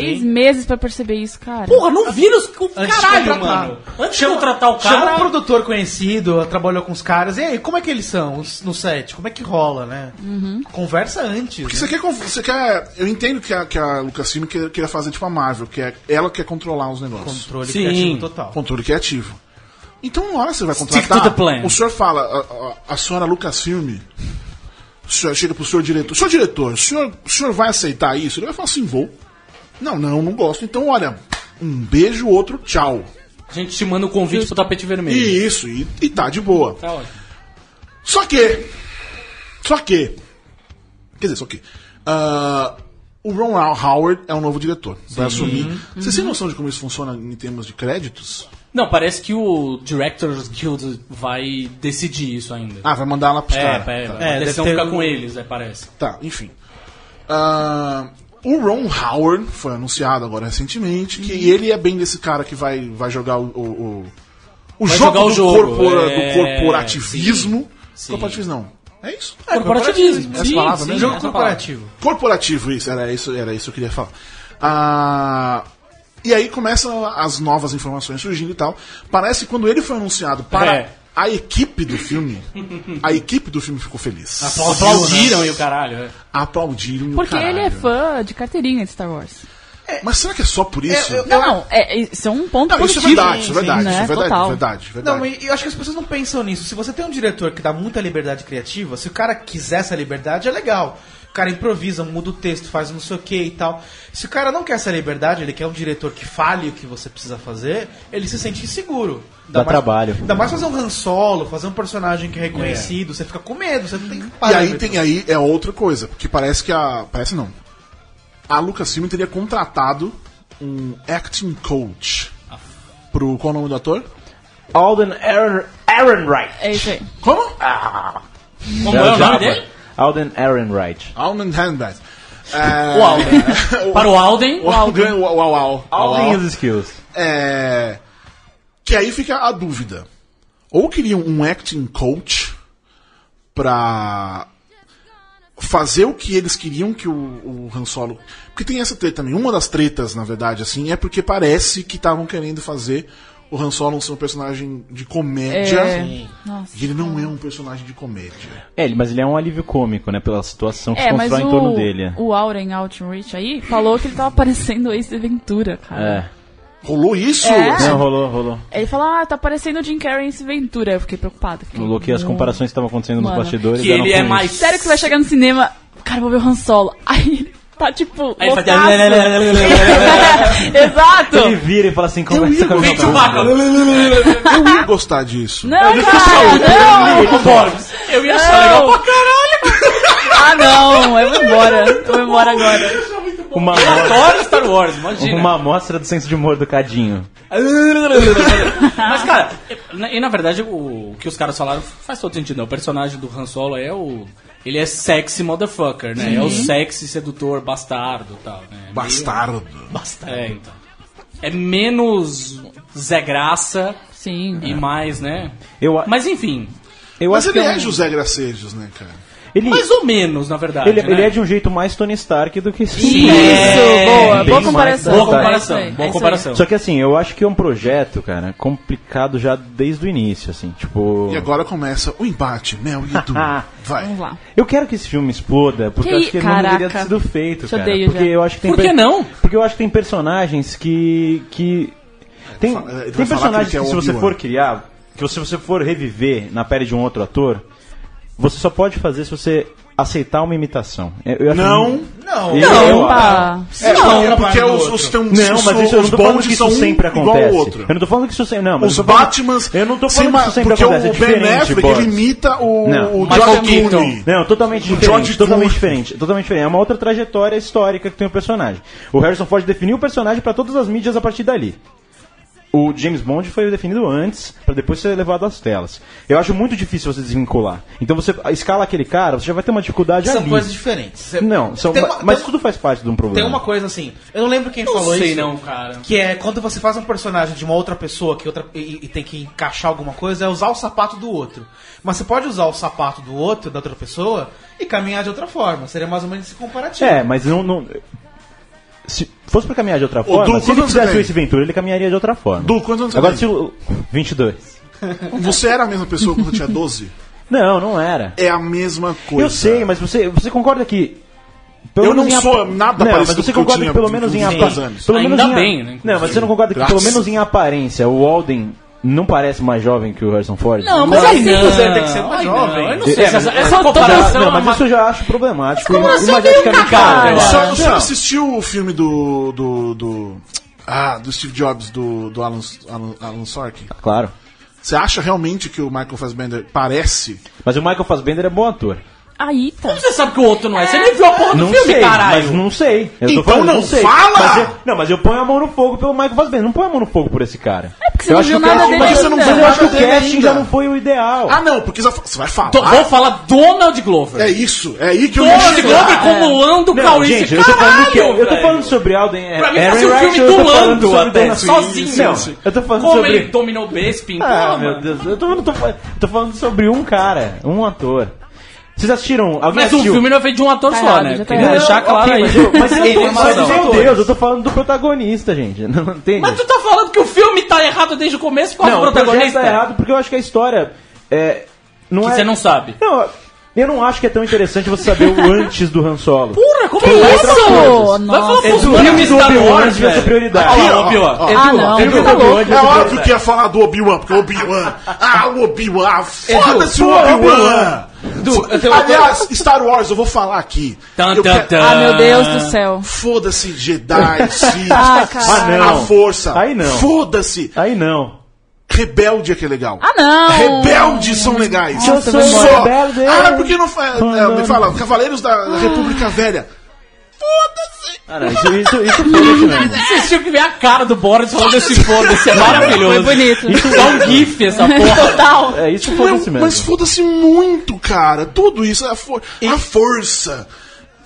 S5: Seis meses pra perceber isso, cara.
S6: Porra, não viram os... Caralho, mano. Antes de contratar o
S3: Chama um
S6: cara...
S3: produtor conhecido, trabalhou com os caras. E aí, como é que eles são os- no set? Como é que rola, né? Conversa antes.
S2: Porque
S3: né?
S2: você quer, você quer. Eu entendo que a, que a Lucasfilm queria, queria fazer tipo a Marvel, que é ela quer controlar os negócios.
S3: Controle
S6: Sim.
S3: criativo total.
S2: Controle criativo. Então, na hora que você vai
S6: Stick
S2: contratar,
S6: to the plan.
S2: o senhor fala, a, a, a senhora Lucasfilm, o senhor chega pro senhor diretor, senhor diretor, o senhor, o senhor vai aceitar isso? Ele vai falar assim, vou. Não, não, não gosto. Então, olha, um beijo, outro, tchau.
S6: A gente te manda o convite pro tapete vermelho.
S2: E isso, e, e tá de boa.
S6: Tá ótimo.
S2: Só que. Só que. Quer dizer, só que. ah, o Ron Howard é o novo diretor. Vai assumir. Vocês têm noção de como isso funciona em termos de créditos?
S6: Não, parece que o Directors Guild vai decidir isso ainda.
S2: Ah, vai mandar lá pros
S6: é,
S2: caras.
S6: é,
S2: Tá.
S6: a
S3: É,
S6: decisão
S3: deve ter
S6: fica
S3: um-
S6: com eles, é, parece.
S2: Tá, enfim. Ah, o Ron Howard foi anunciado agora recentemente que ele é bem desse cara que vai, vai jogar o. o, o, o
S6: Vai
S2: jogo,
S6: jogar o
S2: do,
S6: jogo,
S2: corpora-
S6: é,
S2: do corporativismo.
S6: sim.
S2: Corporativismo não. É isso?
S6: É, corporativismo.
S2: Essa
S6: Sim,
S2: palavra
S6: sim,
S2: mesmo?
S3: Jogo corporativo.
S2: Corporativo, isso, era isso, era isso que eu queria falar. Ah, e aí começam as novas informações surgindo e tal. Parece que quando ele foi anunciado para
S6: É.
S2: a equipe do filme, a equipe do filme ficou feliz.
S6: Aplaudiram e o caralho. é.
S2: Aplaudiram. e o
S5: Porque ele é
S2: caralho.
S5: fã de carteirinha de Star Wars.
S2: Mas será que é só por isso?
S5: Não, não, é, isso é um ponto
S2: Não, isso é
S5: positivo.
S2: verdade, isso é verdade,
S5: né?
S2: isso é verdade,
S5: Total.
S2: verdade, verdade.
S3: Não, e eu acho que as pessoas não pensam nisso. Se você tem um diretor que dá muita liberdade criativa, se o cara quiser essa liberdade, é legal. O cara improvisa, muda o texto, faz não sei o que e tal. Se o cara não quer essa liberdade, ele quer um diretor que fale o que você precisa fazer, ele se sente inseguro.
S7: Dá
S3: mais,
S7: trabalho.
S3: Ainda mais fazer um Han Solo, fazer um personagem que é reconhecido, você fica com medo, você não tem
S2: E aí tem aí é outra coisa, porque parece que a. Parece não. A Lucasfilm teria contratado um acting coach pro. Qual é o nome do ator?
S7: Alden Aaron, Aaron Wright.
S5: É isso aí.
S2: Como?
S6: Como é o nome dele?
S7: Alden Aaron Wright.
S2: Alman Handbag. É,
S6: O Alden. Para o Alden,
S2: O Alden. O Au Au.
S7: Alden is skills.
S2: É, que aí fica a dúvida. Ou queriam um acting coach pra fazer o que eles queriam que o, o Han Solo. Porque tem essa treta também. Uma das tretas, na verdade, assim, é porque parece que estavam querendo fazer o Han Solo ser um personagem de comédia.
S5: É. Nossa.
S2: E ele não é um personagem de comédia.
S7: É, ele- mas ele é um alívio cômico, né? Pela situação que
S5: É,
S7: se constrói em torno
S5: o,
S7: dele.
S5: o Auren Outreach aí falou que ele tava parecendo o Ace Ventura, cara.
S7: É.
S2: Rolou isso?
S5: É.
S2: Assim,
S7: Não, rolou, rolou.
S5: Ele falou, ah, tá parecendo o Jim Carrey em Ace Ventura. Eu fiquei preocupada. Fiquei,
S7: Rolou que as comparações que estavam acontecendo nos
S5: Mano.
S7: bastidores
S6: que ele é mais...
S5: Sério que você vai chegar no cinema, cara, vou ver o Han Solo. <laughs> Aí ele tá tipo.
S6: Aí ele faz-.
S5: Exato!
S7: Ele vira e fala assim, conversa com a minha
S6: Vem, Chewbacca.
S2: Eu ia gostar disso.
S5: Não, cara, não!
S6: Borbs. Eu ia achar legal pra caralho.
S5: Ah, não! Eu vou embora. Eu vou embora agora.
S7: Uma,
S6: Eu
S7: amostra,
S6: adoro Star Wars, imagina.
S7: uma amostra do senso de humor do Cadinho.
S6: Mas, cara, e na verdade o, o que os caras falaram faz todo sentido. né? O personagem do Han Solo é o. Ele é sexy motherfucker, né? É o sexy sedutor bastardo e tal. Né?
S2: Bastardo.
S6: Meio- É, então. É menos Zé Graça
S5: Sim.
S6: e mais, né?
S7: Eu,
S6: Mas enfim,
S7: eu
S2: Mas
S7: acho
S2: ele
S7: que
S2: é,
S7: um-
S2: José Gracejos, né, cara?
S7: Ele,
S6: mais ou menos, na verdade.
S7: ele,
S6: né?
S7: ele é de um jeito mais Tony Stark do que
S5: Isso,
S6: É,
S5: boa,
S7: bem
S5: boa comparação.
S6: Boa comparação,
S5: É isso
S6: boa
S5: é isso
S6: comparação.
S7: Só que assim, eu acho que é um projeto, cara, complicado já desde o início, assim, tipo...
S2: E agora começa o embate, Mel e Edu. <laughs> Vai.
S5: Vamos lá.
S7: Eu quero que esse filme exploda, porque
S5: Que
S7: eu acho que ele não deveria ter sido feito, cara.
S5: odeio
S7: porque
S5: já.
S7: eu acho que tem
S6: Por que
S7: per-
S6: não?
S7: Porque eu acho que tem personagens que que tem, tem
S2: que
S7: personagens que,
S2: o
S7: se você for criar, que se você for reviver na pele de um outro ator, você só pode fazer se você aceitar uma imitação. Eu, eu acho
S2: Não.
S3: Não,
S7: Eu-
S3: não.
S7: eu-
S5: Opa!
S2: É,
S3: Não,
S2: é porque os, os, tem uns-
S7: Não, mas isso, eu
S2: os
S7: não tô falando que
S2: são
S7: isso
S2: um
S7: sempre
S2: igual
S7: acontece.
S2: ao outro.
S7: Eu não tô falando que isso sempre. Não, mas
S2: Os Batmans.
S7: Eu não tô falando que isso sempre
S2: porque
S7: acontece. É
S2: o Ben Affleck, ele imita o,
S7: Não.
S2: o
S6: Michael
S2: George
S6: Keaton.
S2: Clooney.
S7: Não, totalmente diferente. Totalmente diferente. Totalmente diferente. É uma outra trajetória histórica que tem o personagem. O Harrison Ford definiu o personagem para todas as mídias a partir dali. O James Bond foi definido antes, para depois ser levado às telas. Eu acho muito difícil você desvincular. Então você escala aquele cara, você já vai ter uma dificuldade
S3: São
S7: ali.
S3: coisas diferentes. Você-
S7: Não, são,
S3: Tem uma-
S7: mas tudo faz parte de um problema.
S3: Tem uma coisa assim, eu não lembro quem
S6: Não
S3: falou
S6: sei
S3: isso.
S6: não, cara.
S3: Que é quando você faz um personagem de uma outra pessoa que outra, e, e tem que encaixar alguma coisa, é usar o sapato do outro. Mas você pode usar o sapato do outro, da outra pessoa, e caminhar de outra forma. Seria mais ou menos esse comparativo.
S7: É, mas não. não- se fosse pra caminhar de outra
S2: Du,
S7: forma, se ele fizesse
S2: você
S7: o Ace Ventura, ele caminharia de outra forma.
S2: Du, quantos anos você
S7: Agora,
S2: tem?
S7: se o. 22. <laughs>
S2: Você era a mesma pessoa quando tinha 12?
S7: Não, não era.
S2: É a mesma coisa.
S7: Eu sei, mas você, você concorda que.
S2: Eu não
S7: menos em
S2: sou
S7: apa-
S2: nada
S7: não,
S2: parecido
S7: mas você
S2: com o que eu
S7: concorda
S2: tinha
S7: que pelo menos em
S2: com 20
S7: aparência.
S2: anos.
S7: Pelo menos
S6: Ainda
S7: em
S6: bem, né,
S7: Não, mas você não concorda que pelo
S2: Graças.
S7: menos em aparência o Alden não parece mais jovem que o Harrison Ford?
S6: Não,
S3: mas
S6: mas
S3: aí
S6: aí
S3: tem
S6: não.
S3: que ser- tem que ser mais
S6: Ai,
S3: jovem.
S6: Não, eu não
S7: É,
S6: sei.
S7: mas-
S6: essa, essa
S7: Não,
S6: comparação
S7: não,
S6: é
S7: mas isso eu já acho problemático.
S6: como assim,
S7: eu
S2: Você,
S7: acho.
S2: você assistiu o filme do. do. do. Ah, do Steve Jobs, do, do Alan, Alan, Alan Sorkin?
S7: Claro.
S2: Você acha realmente que o Michael Fassbender parece?
S7: Mas o Michael Fassbender é bom ator.
S5: Aí tá.
S6: Você sabe que o outro não é. Você nem viu a porra do
S7: Não
S6: filme,
S7: sei,
S6: caralho.
S7: mas não sei. Eu
S2: Então
S7: falando,
S2: não
S7: sei.
S2: fala!
S7: Mas eu- não, mas eu ponho a mão no fogo pelo Michael Fassbender. Não ponho a mão no fogo por esse cara. É
S5: porque você não viu nada dele
S7: mas
S2: você não
S7: Mas eu acho que o casting
S2: ainda.
S7: já não foi o ideal.
S2: Ah, não, porque você vai- falar.
S6: Tô- Vou falar Donald Glover.
S2: É isso, é aí que eu
S6: Donald Glover como Lando Calrissian.
S7: gente, eu tô falando que eu, eu tô falando sobre Alden
S6: Pra mim, fazia um filme
S7: eu tô
S6: do
S7: falando
S6: Lando
S7: sobre
S6: até,
S7: Donald-
S6: sozinho.
S7: Eu tô falando
S6: Como
S7: sobre
S6: ele dominou Bespin.
S7: Ah, meu. Deus, eu tô, eu tô, eu tô falando sobre um cara, um ator. Vocês assistiram? Alguém
S6: Mas o
S7: assistiu?
S6: filme não é feito de um ator
S5: Tá
S6: só,
S5: errado,
S6: né?
S5: tá
S6: Queria deixar claro aí.
S7: mas eu, mas ele, mas, meu Deus, eu tô falando do protagonista, gente. <laughs> Não entende?
S6: Mas tu tá falando que o filme tá errado desde o começo? Qual é
S7: não,
S6: o
S7: o projeto
S6: protagonista?
S7: tá errado porque eu acho que a história é não
S6: Que
S7: é
S6: você não sabe.
S7: Não, eu não acho que é tão interessante você saber o antes do Han Solo.
S6: Porra, como
S5: Que
S6: é
S5: isso?
S6: Vai falar
S5: Nossa.
S6: pros
S7: do do Obi-Wan devia ser
S6: velho.
S7: prioridade.
S6: Lá,
S2: ó,
S6: Obi-Wan.
S5: Ah, não. Tá
S7: Edu,
S5: louco.
S7: Edu,
S2: É óbvio que ia falar do Obi-Wan, porque o Obi-Wan. Ah, o Obi-Wan. Foda-se o Obi-Wan.
S3: Du, eu tenho uma
S2: Aliás, Star Wars, eu vou falar aqui.
S6: Tan,
S2: Eu
S6: tan,
S2: quero-
S6: tan.
S5: Ah, meu Deus do céu.
S2: Foda-se Jedi, <laughs> Sith,
S5: Ah.
S7: Ah,
S2: a força.
S7: Aí não.
S2: Foda-se.
S7: Aí não.
S2: Rebelde é que é legal.
S5: Ah, não.
S2: Rebeldes são legais. Só.
S7: eu sou rebelde.
S2: Ah, por que não.
S7: Ah,
S2: me fala, Cavaleiros da República Velha. Foda-se.
S7: Ah, não, isso, isso, isso foi isso mesmo. <laughs>
S6: Vocês tinham que ver a cara do Boris falando esse foda-se, é maravilhoso.
S5: Foi bonito.
S6: Isso dá um gif, essa <laughs> porra.
S5: Total.
S7: É, isso isso mesmo.
S2: mas foda-se muito, cara. Tudo isso, a, for- a força.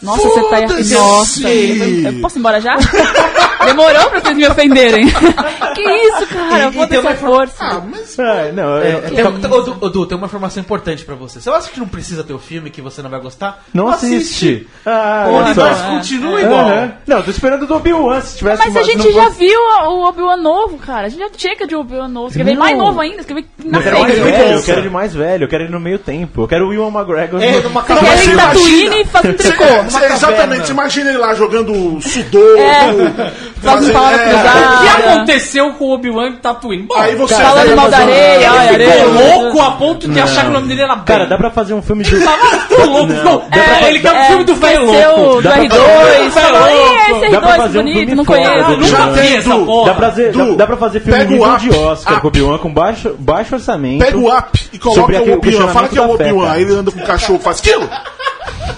S5: Nossa, você tá
S2: Foda-se.
S5: Nossa, eu, eu posso ir embora já? <laughs> Demorou pra vocês me ofenderem. <laughs> que isso, cara?
S3: E- e tem
S5: Foda-se
S3: uma
S5: a força.
S2: Ah, mas.
S7: É, não, eu-
S3: É, tem, ô, Du, tem uma informação importante pra você. Você acha que não precisa ter o filme que você não vai gostar?
S7: não assiste. Ah,
S3: O universo continua igual.
S7: Não, tô esperando do Obi-Wan. Se tivesse
S5: Mas
S7: uma-
S5: a gente
S7: não
S5: já
S7: fosse-
S5: viu o Obi-Wan novo, cara. A gente já chega de Obi-Wan novo. Você quer ver
S7: Não.
S5: mais novo ainda? Você quer ver na
S7: Eu
S5: frente?
S7: eu quero ele mais velho, eu quero ele no meio tempo. Eu quero o Iwan McGregor.
S3: É, numa
S5: Você quer ele em
S2: você
S5: Tatooine e faz um tricô. <laughs>
S3: Caverna.
S2: exatamente, você imagina ele lá jogando sudoku.
S5: É, fazendo palavra
S6: O
S5: cruzada.
S6: que aconteceu com o Obi-Wan Tatooine? Bom,
S2: Aí você.
S5: Falando
S2: vai
S5: mal da areia,
S6: ele
S5: olha,
S6: ficou
S5: areia.
S6: louco a ponto de achar que o nome dele era.
S7: Cara, dá pra fazer um filme de.
S6: Ficou louco, ficou... É, ele quer o filme do velho louco.
S5: do
S7: Dá pra
S5: R2.
S6: fazer-
S5: Falou,
S6: Velho
S5: "Ih,
S6: louco.
S5: esse
S7: Dá pra
S5: R2
S7: fazer um
S5: bonito,
S7: filme
S5: não conheço.
S6: Nunca
S2: Já
S6: vi
S2: tem,
S6: essa porra.
S7: Dá pra, fazer, dá,
S2: Du,
S7: dá pra fazer filme
S2: o
S7: de Oscar com o Obi-Wan com baixo, baixo orçamento.
S2: Pega o up e coloca o Obi-Wan. Fala que é o Obi-Wan.
S7: cara.
S2: Aí ele anda com o cachorro faz aquilo.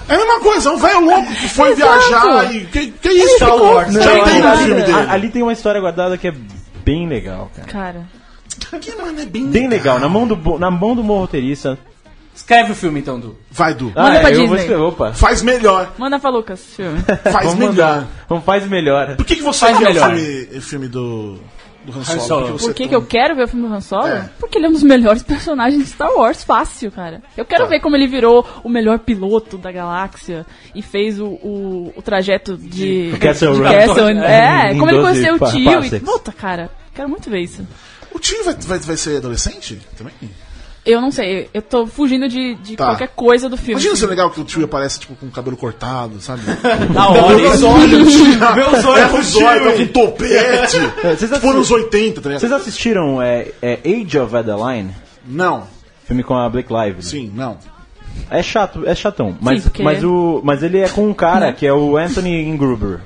S2: É a mesma coisa, é um velho louco que foi
S5: Exato.
S2: viajar e. Que, que isso?
S3: Star Wars,
S2: Já
S3: Star
S2: tem no
S3: Wars.
S2: filme dele.
S7: Ali tem uma história guardada que é bem legal, cara.
S5: Cara.
S2: Que, mano, é bem,
S7: Bem legal, na mão do, na mão do bom roteirista.
S6: Escreve o filme então, Du.
S2: Vai, Du.
S5: Manda pra
S7: eu
S5: Disney.
S7: escrever, opa.
S2: Faz melhor.
S5: Manda pra Lucas, filme.
S2: Faz
S7: Vamos
S2: melhor.
S7: mandar. Vamos, faz melhor.
S2: Por que, que você
S6: Faz
S2: quer
S6: melhor.
S2: o filme, o filme do, do Han
S6: Han
S2: Solo?
S6: Solo.
S2: Porque você
S5: Por que, que eu quero ver o filme do Han Solo?
S2: É.
S5: Porque ele é um dos melhores <laughs> personagens de Star Wars, fácil, cara. Eu quero
S2: Tá.
S5: ver como ele virou o melhor piloto da galáxia e fez o, o, o trajeto de.
S7: O Castle
S5: de
S7: Run.
S5: Castle, é,
S7: Em
S5: como ele
S7: 12
S5: conheceu o tio. E, puta, cara, quero muito ver isso.
S2: O tio vai, vai, vai ser adolescente também?
S5: Eu não sei, eu tô fugindo de, de
S2: Tá.
S5: qualquer coisa do filme.
S2: Imagina se é legal que o tio aparece tipo, com o cabelo cortado, sabe?
S6: Da hora, isso.
S2: Meus olhos com zóio, com topete. <laughs>
S7: Vocês
S2: tipo
S7: assistem-
S2: nos 80, tá ligado?
S7: Vocês assistiram é, é Age of Adeline?
S2: Não,
S7: Filme com a Blake Lively.
S2: sim, não.
S7: É chato, é chatão. Mas,
S5: porque-
S7: mas, o, mas ele é com um cara que é o Anthony Ingruber.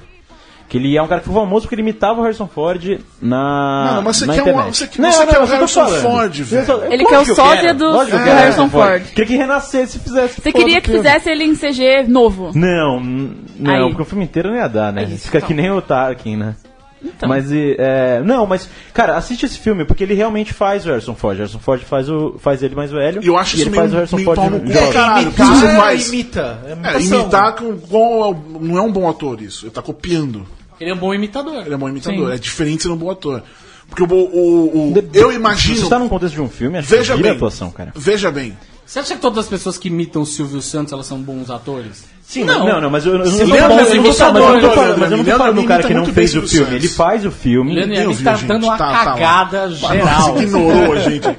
S7: Que ele é um cara que foi famoso porque ele imitava o Harrison Ford na.
S2: Mano, mas você
S7: na
S2: quer um-
S7: internet.
S2: você quer- você quer o
S7: eu tô
S2: Harrison
S7: falando.
S2: Ford, velho.
S5: Ele quer o sósia
S7: quero,
S5: do- do
S7: quero
S5: Harrison Ford.
S7: Queria que renascesse se fizesse.
S5: Você queria que
S7: filme.
S5: fizesse ele em CG novo.
S7: Não, não,
S5: Aí.
S7: porque o filme inteiro não ia dar, né?
S5: Isso,
S7: Fica
S5: então.
S7: que nem o Tarkin, né?
S5: Então,
S7: Mas, é, não, mas, cara, assiste esse filme, porque ele realmente faz o Harrison Ford. O Harrison Ford faz, o, faz ele mais velho.
S2: E eu acho
S7: e
S2: isso
S7: ele faz o
S2: meio,
S7: Harrison
S2: meio
S7: Ford jovem.
S2: caralho.
S3: Imitar, é, imita. É,
S2: É,
S3: imitação.
S2: imitar com, com- não é um bom ator isso. Ele tá copiando.
S6: Ele é um bom imitador.
S2: Ele é um bom imitador.
S5: Sim.
S2: É diferente de ser um bom ator. Porque o, o, o- eu imagino.
S7: Se você tá num contexto de um filme, acho
S2: Veja
S7: que
S2: bem.
S7: atuação, cara.
S2: Veja bem.
S6: Você acha que todas as pessoas que imitam o Silvio Santos, elas são bons atores?
S7: Sim, não, não, não mas eu, eu não
S6: Sim,
S7: tô
S6: bons
S7: falando, eu não tô
S6: imitadores,
S7: falando- mas eu não tô
S2: olha,
S7: falando, mas eu não tô
S2: Leandro
S7: falando do cara que não fez o filme.
S2: Santos.
S7: Ele faz o filme.
S6: Leandro
S2: nem
S6: Yamin
S2: ouviu,
S6: tá
S2: gente.
S6: dando uma
S2: Tá, tá
S6: cagada geral.
S2: Nossa, ignorou a gente. <laughs>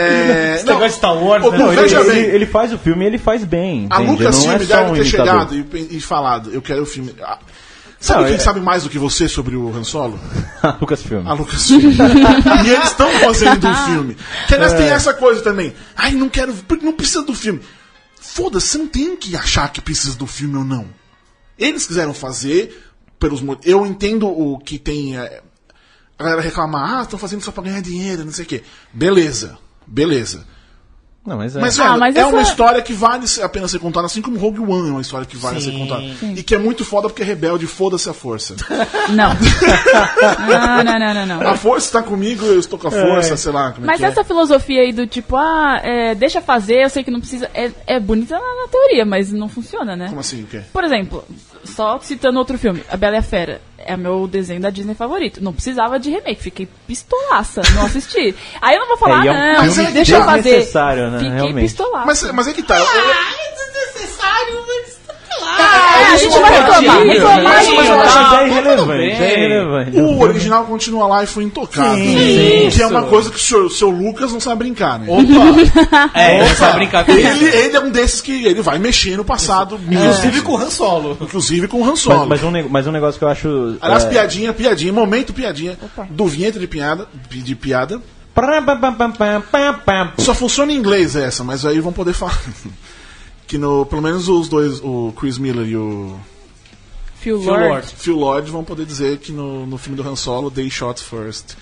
S2: É,
S3: Esse negócio de Star Wars, né?
S7: Não, ele, ele, ele faz o filme e ele faz bem.
S2: A
S7: entende?
S2: Lucas
S7: não é
S2: Filme
S7: só
S2: deve
S7: um
S2: ter
S7: imitador.
S2: chegado e, e falado, eu quero o filme. Sabe
S7: Não,
S2: quem
S7: é-
S2: sabe mais do que você sobre o Han Solo? <laughs>
S7: A Lucas Filme.
S2: A Lucas Filme. <laughs> e eles estão fazendo um filme. Que aliás tem essa coisa também. Ai, não quero. porque Não precisa do filme. Foda-se, você não tem que achar que precisa do filme ou não. Eles quiseram fazer pelos Eu entendo o que tem. é, a galera reclamar, ah, estão fazendo só pra ganhar dinheiro, não sei o quê. Beleza, beleza.
S7: Não, mas é.
S2: Mas,
S5: Ah, mas
S2: é
S5: essa-
S2: uma história que vale a pena ser contada, assim como Rogue One é uma história que vale ser contada. E que é muito foda porque é rebelde, foda-se a força. <laughs>
S5: não. não, não, não, não, não.
S2: A força tá comigo, eu estou com a força, sei lá. Como é
S5: Mas
S2: é.
S5: essa filosofia aí do tipo, ah, é, deixa fazer, eu sei que não precisa. É, é bonita na, na teoria, mas não funciona, né?
S2: Como assim, o quê?
S5: Por exemplo, só citando outro filme, A Bela e a Fera. É meu desenho da Disney favorito. Não precisava de remake, fiquei pistolaça, não assisti. Aí eu não vou falar,
S7: É, é um
S5: não, deixa eu fazer.
S7: desnecessário, né,
S5: Fiquei
S7: realmente.
S5: pistolaça.
S2: Mas, mas é que tá. eu-
S5: Ah, a gente vai reclamar, reclamar
S2: mas acho
S7: Mas
S6: Tá,
S7: é irrelevante, é.
S2: O original continua lá e foi intocado.
S6: Sim,
S2: que é uma coisa que o seu, seu Lucas não sabe brincar, né?
S6: É, ele sabe brincar com.
S2: Ele, ele é um desses que ele vai mexer no passado.
S3: Inclusive com o Han Solo.
S2: Inclusive com o Han Solo.
S7: Mas, mas, um, mas um negócio que eu acho.
S2: Aliás,
S7: é,
S2: piadinha, piadinha, momento piadinha. Do vinheta de piada, de piada. Só funciona em inglês essa, mas aí vão poder falar. Que no, pelo menos os dois, o Chris Miller e o
S5: Phil
S6: Phil
S5: Lord.
S6: Lord.
S2: Phil Lord vão poder dizer que no, no filme do Han Solo, they shot first.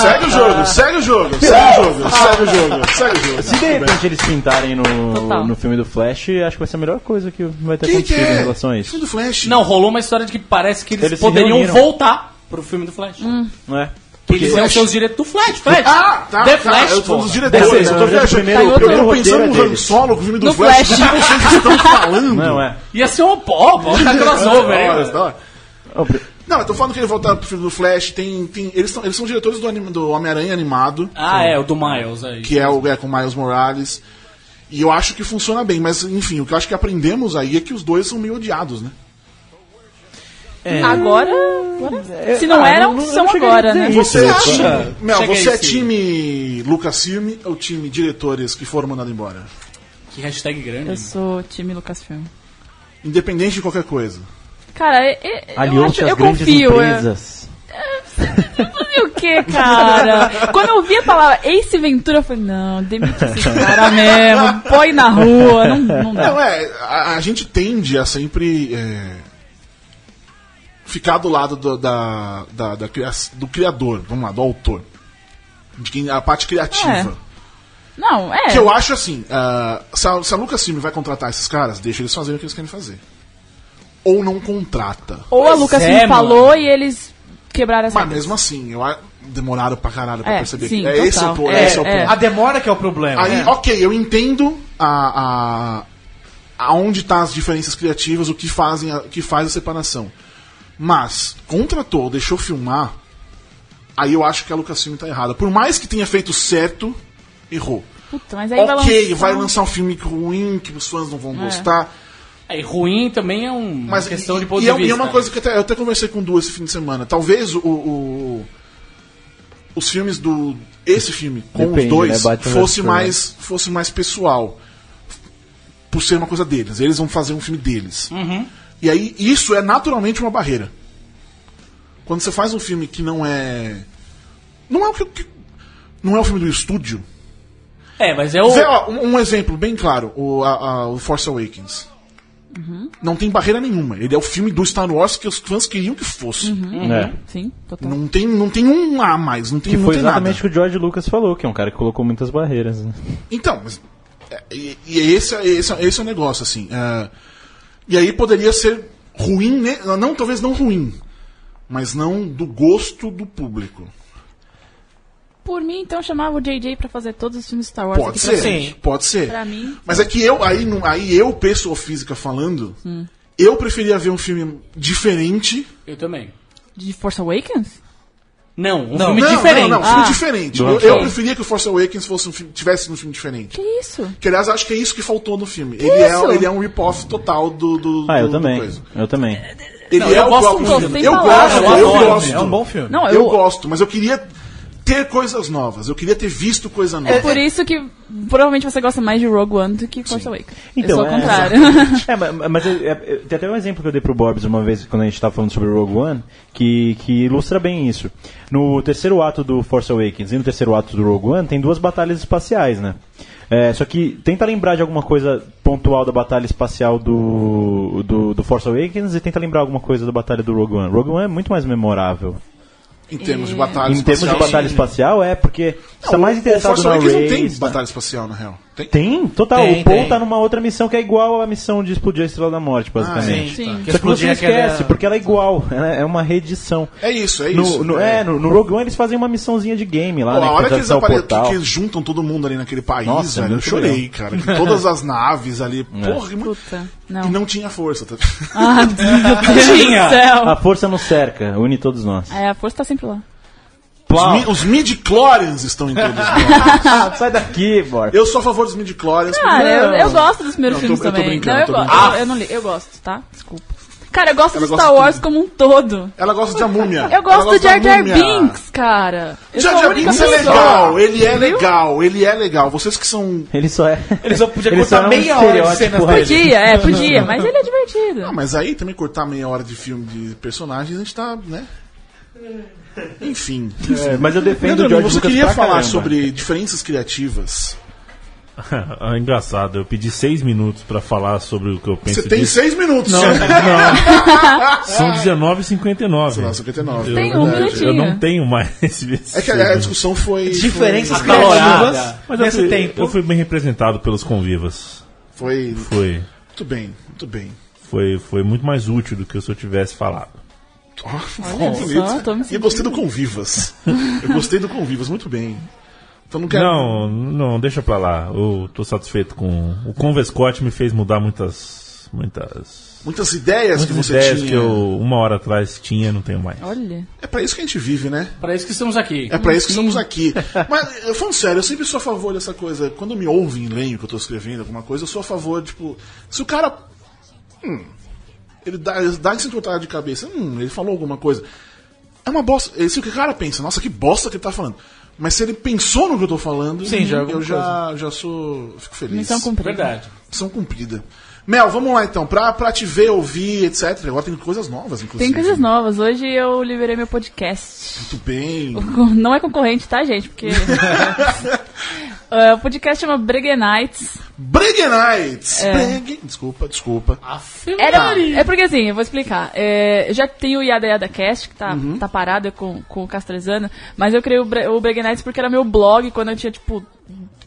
S2: segue o jogo, segue o jogo, segue o jogo, segue o jogo, segue o jogo.
S7: Se de repente eles pintarem no,
S5: Total.
S7: no filme do Flash, acho que vai ser a melhor coisa que vai ter
S2: que
S7: acontecido em
S2: é?
S7: relação a isso.
S2: Filme do Flash.
S6: Não, rolou uma história de que parece que eles,
S7: Eles
S6: poderiam voltar pro filme do Flash.
S7: Não é?
S6: Porque eles ter os direitos do Flash, Flash.
S2: Ah, tá,
S6: The
S2: tá,
S6: Flash,
S2: eu tô dos diretores, eu tô viajando.
S7: Primeiro-
S2: eu
S7: primeiro
S2: tô
S7: roteiro
S2: pensando
S7: é
S2: no Han. Solo, o filme do Flash,
S5: Flash. <laughs>
S2: o que vocês estão falando?
S7: Não é?
S6: Ia ser uma pó, pô, tá crossover, hein?
S2: Não, eu tô falando que ele voltar pro filme do Flash, tem, tem, eles, são, eles são diretores do, anima- do Homem-Aranha animado,
S6: Ah, é, o do Miles aí.
S2: que é o é com Miles Morales. E eu acho que funciona bem, mas enfim, o que eu acho que aprendemos aí é que os dois são meio odiados, né?
S5: Agora, agora- se não
S7: ah,
S5: eram,
S7: não-
S5: são agora, né?
S2: Você é time, Mel,
S6: Chega
S2: você
S6: aí,
S2: é
S6: sim.
S2: time Lucasfilm ou time diretores que foram mandados embora?
S6: Que hashtag grande.
S5: Eu sou time Lucasfilm.
S2: Independente de qualquer coisa.
S5: Cara, é- é- eu,
S7: Aliou-se
S5: acho, eu
S7: grandes
S5: confio. é-
S7: empresas.
S5: Fazer <laughs> o que, cara? Quando eu vi a palavra Ace Ventura, eu falei, não, demite esse <laughs> cara mesmo, põe na rua, não, não dá.
S2: Não, é, a, a gente tende a sempre é, ficar do lado do, da, da, da do criador, vamos lá, do autor. De quem, a parte criativa.
S5: Não, é.
S2: Que eu acho assim, ah, se, a, se a Lucasfilm vai contratar esses caras, deixa eles fazerem o que eles querem fazer. Ou não contrata.
S5: Ou a Lucas
S6: é,
S5: falou e eles quebraram essa
S2: Mas mesmo assim, eu, a- demoraram pra caralho pra
S5: É,
S2: perceber.
S5: sim,
S2: que, é, esse é o,
S5: É,
S2: esse é o
S5: é.
S2: ponto.
S3: A demora que é o problema.
S2: Aí,
S3: né?
S2: ok, eu entendo a, a, aonde tá as diferenças criativas, o que fazem, a, o que faz a separação. Mas contratou, deixou filmar, aí eu acho que a Lucasfilm tá errada. Por mais que tenha feito certo, errou.
S5: Puta, mas aí
S2: ok, vai
S5: lançar...
S2: lançar um filme ruim que os fãs não vão
S5: É.
S2: gostar.
S6: É, e ruim também é um- uma
S2: Mas
S6: questão
S2: e,
S6: de ponto
S2: e
S6: de
S2: é,
S6: vista.
S2: e é uma coisa que até, eu até conversei com o Du esse fim de semana. Talvez o, o- os filmes do esse filme com
S7: Depende,
S2: os dois
S7: né?
S2: Fosse mais fosse mais pessoal. Por ser uma coisa deles. Eles vão fazer um filme deles.
S6: Uhum.
S2: E aí isso é naturalmente uma barreira. Quando você faz um filme que não é não é o que, que- não é o filme do estúdio.
S6: É, mas é o.
S2: Vê, ó, um, um exemplo bem claro, o, a- a- o Force Awakens. Não tem barreira nenhuma. Ele é o filme do Star Wars que os fãs queriam que fosse.
S7: É.
S5: Sim, total.
S2: Não tem, não tem um A mais, não tem,
S7: Que
S2: não
S7: foi
S2: tem
S7: exatamente o que o George Lucas falou, que é um cara que colocou muitas barreiras. Né?
S2: Então, mas. é, E, e esse, é- esse, é- esse é o negócio, assim. é, e aí poderia ser ruim, né? não, talvez não ruim, mas não do gosto do público.
S5: Por mim, então, chamava o JJ pra fazer todos os filmes Star Wars
S2: Pode ser,
S5: frente.
S2: pode ser.
S5: Pra mim.
S2: Mas é que eu, aí, não- aí eu, pessoa física falando,
S5: Hum.
S2: eu preferia ver um filme diferente.
S6: Eu também.
S5: De Force Awakens?
S6: Não, um
S3: Não,
S6: filme
S2: não,
S6: diferente.
S2: Não, não, filme
S5: Ah.
S2: diferente.
S7: Do
S2: Eu, eu preferia que o Force Awakens fosse um filme, tivesse um filme diferente.
S5: Que isso?
S2: Que aliás, acho que é isso que faltou no filme. Ele
S5: isso?
S2: é, ele é um rip-off total do, do,
S7: Ah, eu
S2: do- do
S7: também.
S2: coisa.
S7: Eu também.
S2: Ele
S6: Não,
S2: é
S6: eu
S2: o
S6: gosto muito.
S2: Eu gosto,
S3: Eu
S2: gosto.
S3: É um bom filme.
S5: Não,
S2: Eu
S5: eu,
S2: gosto, mas eu queria ter coisas novas. Eu queria ter visto coisa nova.
S5: É por isso que provavelmente você gosta mais de Rogue One do que Force Awakens.
S7: Então,
S5: eu sou
S7: é,
S5: o contrário. <laughs>
S7: É, mas, mas é- é- é- tem até um exemplo que eu dei pro Borbs uma vez quando a gente tava falando sobre Rogue One, que, que ilustra bem isso. No terceiro ato do Force Awakens e no terceiro ato do Rogue One tem duas batalhas espaciais, né? É, só que tenta lembrar de alguma coisa pontual da batalha espacial do, do, do Force Awakens e tenta lembrar alguma coisa da batalha do Rogue One. Rogue One é muito mais memorável.
S2: Em termos de batalha
S7: em termos de
S2: espacial,
S7: batalha espacial, é porque você tá
S2: Não,
S7: mais
S2: o-
S7: interessado
S2: o Force
S7: na
S2: Awakens não tem
S7: race, tá?
S2: batalha espacial, na real. Tem?
S7: Tem, total.
S3: Tem,
S7: o Paul
S3: tem.
S7: tá numa outra missão que é igual à missão de explodir a Estrela da Morte, basicamente.
S2: sim.
S5: Sim.
S3: Que
S7: Só que você esquece, porque ela é igual. Ela é uma reedição.
S2: É isso, é
S7: No,
S2: isso.
S7: no- é, no, no Rogue One eles fazem uma missãozinha de game lá,
S2: Pô,
S7: né?
S2: a hora que eles, apare... que, eles juntam todo mundo ali naquele país,
S7: Nossa, é
S2: velho, eu chorei,
S7: legal.
S2: cara. Que todas as naves ali, <laughs> porra, que mu-
S5: Puta, não.
S2: e não tinha força. Tá?
S5: Ah, <laughs> meu Deus
S6: Tinha.
S7: A força nos cerca, une todos nós.
S5: É, a força tá sempre lá.
S2: Os, mi- os midi-chlorians estão em todos.
S7: Ah, <laughs> sai daqui, Bor.
S2: Eu sou a favor dos midi-chlorians.
S5: Cara, eu, eu gosto dos primeiros
S2: Não, eu
S5: filmes
S2: tô- eu tô
S5: também.
S2: brincando,
S5: não, eu,
S2: tô
S5: go-
S2: brincando.
S5: eu, eu não li, eu gosto, tá? Desculpa. Cara, eu gosto
S2: Ela
S5: de Star
S2: de
S5: Wars
S2: tudo.
S5: como um todo.
S2: Ela gosta de a múmia.
S5: Eu gosto
S2: gosta
S5: Jar Jar. Binks, cara. Eu
S2: Jar Jar Binks é legal, ele é legal, ele é legal. Vocês que são.
S7: Ele só é.
S3: Ele só podia
S7: Ele
S3: cortar
S7: só é um
S3: meia hora de cenas
S7: radical.
S3: dele.
S5: Podia, é, podia, mas ele é divertido.
S2: Ah, mas aí também cortar meia hora de filme de personagens, a gente tá, né? Enfim.
S7: É, mas eu defendo
S2: Leandro,
S7: o George
S2: você
S7: Lucas
S2: queria
S7: pra
S2: falar
S7: caramba.
S2: sobre diferenças criativas.
S4: Ah, engraçado, eu pedi seis minutos pra falar sobre o que eu penso
S2: Você tem
S4: disso.
S2: seis minutos.
S4: Não, <laughs> não. São 19h59.
S2: Não, 59.
S5: Tem
S4: eu,
S5: um
S2: verdade.
S5: minutinho.
S4: eu não tenho mais <laughs> esse
S2: É que a, a discussão foi.
S3: Diferenças
S2: foi,
S3: criativas
S4: Mas eu
S3: nesse
S4: fui,
S3: tempo.
S4: eu fui bem representado pelos convivas.
S2: Foi.
S4: Foi,
S2: Muito bem, muito bem.
S4: foi, foi muito mais útil do que se eu tivesse falado.
S2: Ó,
S5: Olha <laughs>
S2: bonito.
S5: só, tô me
S2: E eu gostei do Convivas. Eu gostei do Convivas, muito bem. Então não quero.
S4: Não, não, deixa pra lá. Eu tô satisfeito com. O Convescote me fez mudar muitas. Muitas.
S2: Muitas ideias que
S4: Muitas
S2: você
S4: ideias
S2: tinha.
S4: que eu uma hora atrás tinha não tenho mais.
S5: Olha.
S2: É pra isso que a gente vive, né?
S6: Pra isso que estamos aqui.
S2: É pra isso que estamos aqui. Mas, eu falando sério, eu sempre sou a favor dessa coisa. Quando me ouvem leem o que eu tô escrevendo, alguma coisa, eu sou a favor, tipo, se o cara. Hum, ele dá, ele dá esse entortado de cabeça, hum, ele falou alguma coisa. É uma bosta. Se o cara pensa, nossa, que bosta que ele tá falando. Mas se ele pensou no que eu tô falando,
S3: Sim, já é
S2: eu já, já sou. Fico feliz.
S5: Missão cumprida.
S6: Verdade.
S2: Missão cumprida. Mel, vamos lá então. Pra, pra te ver, ouvir, etc. Agora tem coisas novas, inclusive.
S5: Tem coisas novas. Hoje eu liberei meu podcast.
S2: Muito bem.
S5: Não é concorrente, tá, gente? Porque. <laughs> <laughs> É, o podcast chama Bregue Nights.
S2: Brig Nights!
S5: É.
S2: Brig- Desculpa, desculpa.
S5: Era, é porque assim, eu vou explicar. É, eu já tenho o Yada Yada Cast, que tá, tá parado com, com o Castrezana, mas eu criei o, Bre- o Bregue Nights porque era meu blog quando eu tinha, tipo,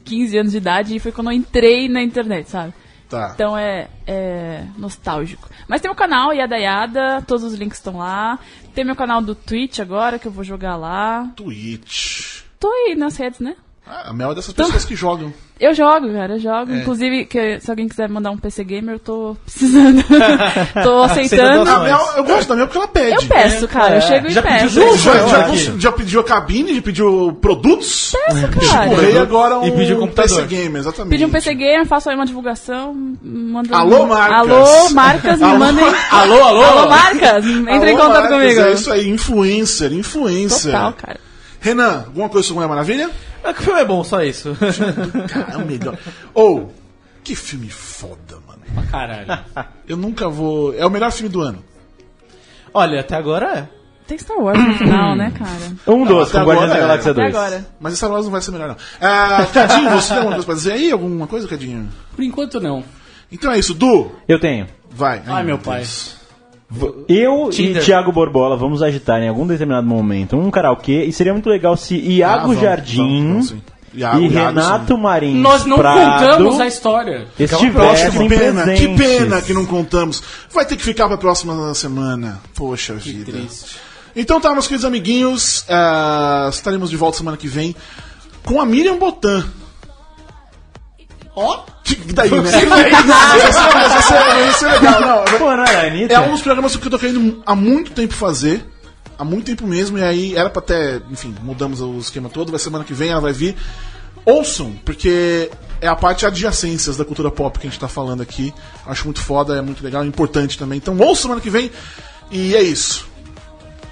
S5: 15 anos de idade e foi quando eu entrei na internet, sabe?
S2: Tá.
S5: Então é, é nostálgico. Mas tem o canal Yada Yada, todos os links estão lá. Tem meu canal do Twitch agora, que eu vou jogar lá.
S2: Twitch.
S5: Tô aí nas redes, né?
S2: Ah, a Mel é dessas pessoas que jogam. <laughs>
S5: Eu jogo, cara, eu jogo.
S2: É.
S5: Inclusive, que, se alguém quiser mandar um PC Gamer, eu tô precisando. <laughs> tô aceitando.
S2: A Mel, eu gosto da Mel porque ela pede.
S5: Eu peço, cara. Eu chego e
S3: Já pediu
S5: peço.
S3: dois?
S2: Já, já, já pediu a cabine, já pediu produtos.
S5: Peço, cara.
S2: Agora um
S3: E pediu computador.
S2: PC Game, exatamente.
S5: Pedi um PC Gamer, faço aí uma divulgação. Mando
S2: Alô, marcas.
S5: Alô, marcas, me
S2: Alô.
S5: mandem. <laughs>
S6: Alô, alô?
S5: Alô, marcas, entre em
S2: Alô,
S5: contato
S2: Marcos,
S5: comigo.
S2: É isso aí, influencer, influencer.
S5: Total, cara.
S2: Renan, alguma coisa sobre Mulher Maravilha?
S3: Ah, Que filme é bom, só isso. <laughs>
S2: Cara, é o melhor. Ou, que filme foda, mano.
S6: Pra caralho. <laughs>
S2: Eu nunca vou. É o melhor filme do ano.
S3: Olha, até agora é.
S5: Tem Star Wars no final, né, cara?
S7: Um
S2: até
S7: com Guardiões da
S2: agora é.
S7: Galáxia
S5: Até
S7: 2.
S5: agora.
S2: Mas Star Wars não vai ser melhor, não. Ah, Cadinho, você tem alguma coisa pra dizer aí? Alguma coisa, Cadinho?
S6: Por enquanto não.
S2: Então é isso, Du.
S7: Eu tenho.
S2: Vai.
S6: Ai, meu pai.
S7: Eu
S3: Tinder.
S7: e Thiago Borbola vamos agitar em algum determinado momento um karaokê e seria muito legal se
S2: Ah,
S7: Iago
S2: vamos,
S7: Jardim
S2: vamos, sim. Iago,
S7: e
S2: Iago,
S7: Renato
S2: sim.
S7: Marins
S6: Nós não
S7: Prado
S6: contamos a história.
S2: Poxa,
S7: estivessem
S2: que pena,
S7: presentes.
S2: que pena que não contamos. Vai ter que ficar pra próxima semana. Poxa vida.
S6: triste.
S2: Então tá, meus queridos amiguinhos. ah, estaremos de volta semana que vem com a Miriam Botan.
S6: Ó,
S2: Que daí, né? Vai ser- vai ser- vai ser legal, não.
S7: Pô, não era a Anitta?
S2: É um dos programas que eu tô querendo há muito tempo fazer. Há muito tempo mesmo. E aí era pra até. Enfim, mudamos o esquema todo. Vai semana que vem, ela vai vir. Ouçam, porque é a parte adjacências da cultura pop que a gente tá falando aqui. Acho muito foda, é muito legal, é importante também. Então ouçam semana que vem. E é isso.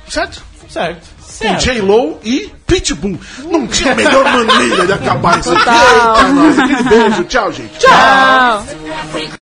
S2: Certo?
S3: Certo.
S2: Com J-Lo e Pitbull. Não tinha melhor maneira de acabar isso aqui.
S5: Total.
S2: Eita. Aquele beijo. Tchau, gente.
S5: Tchau.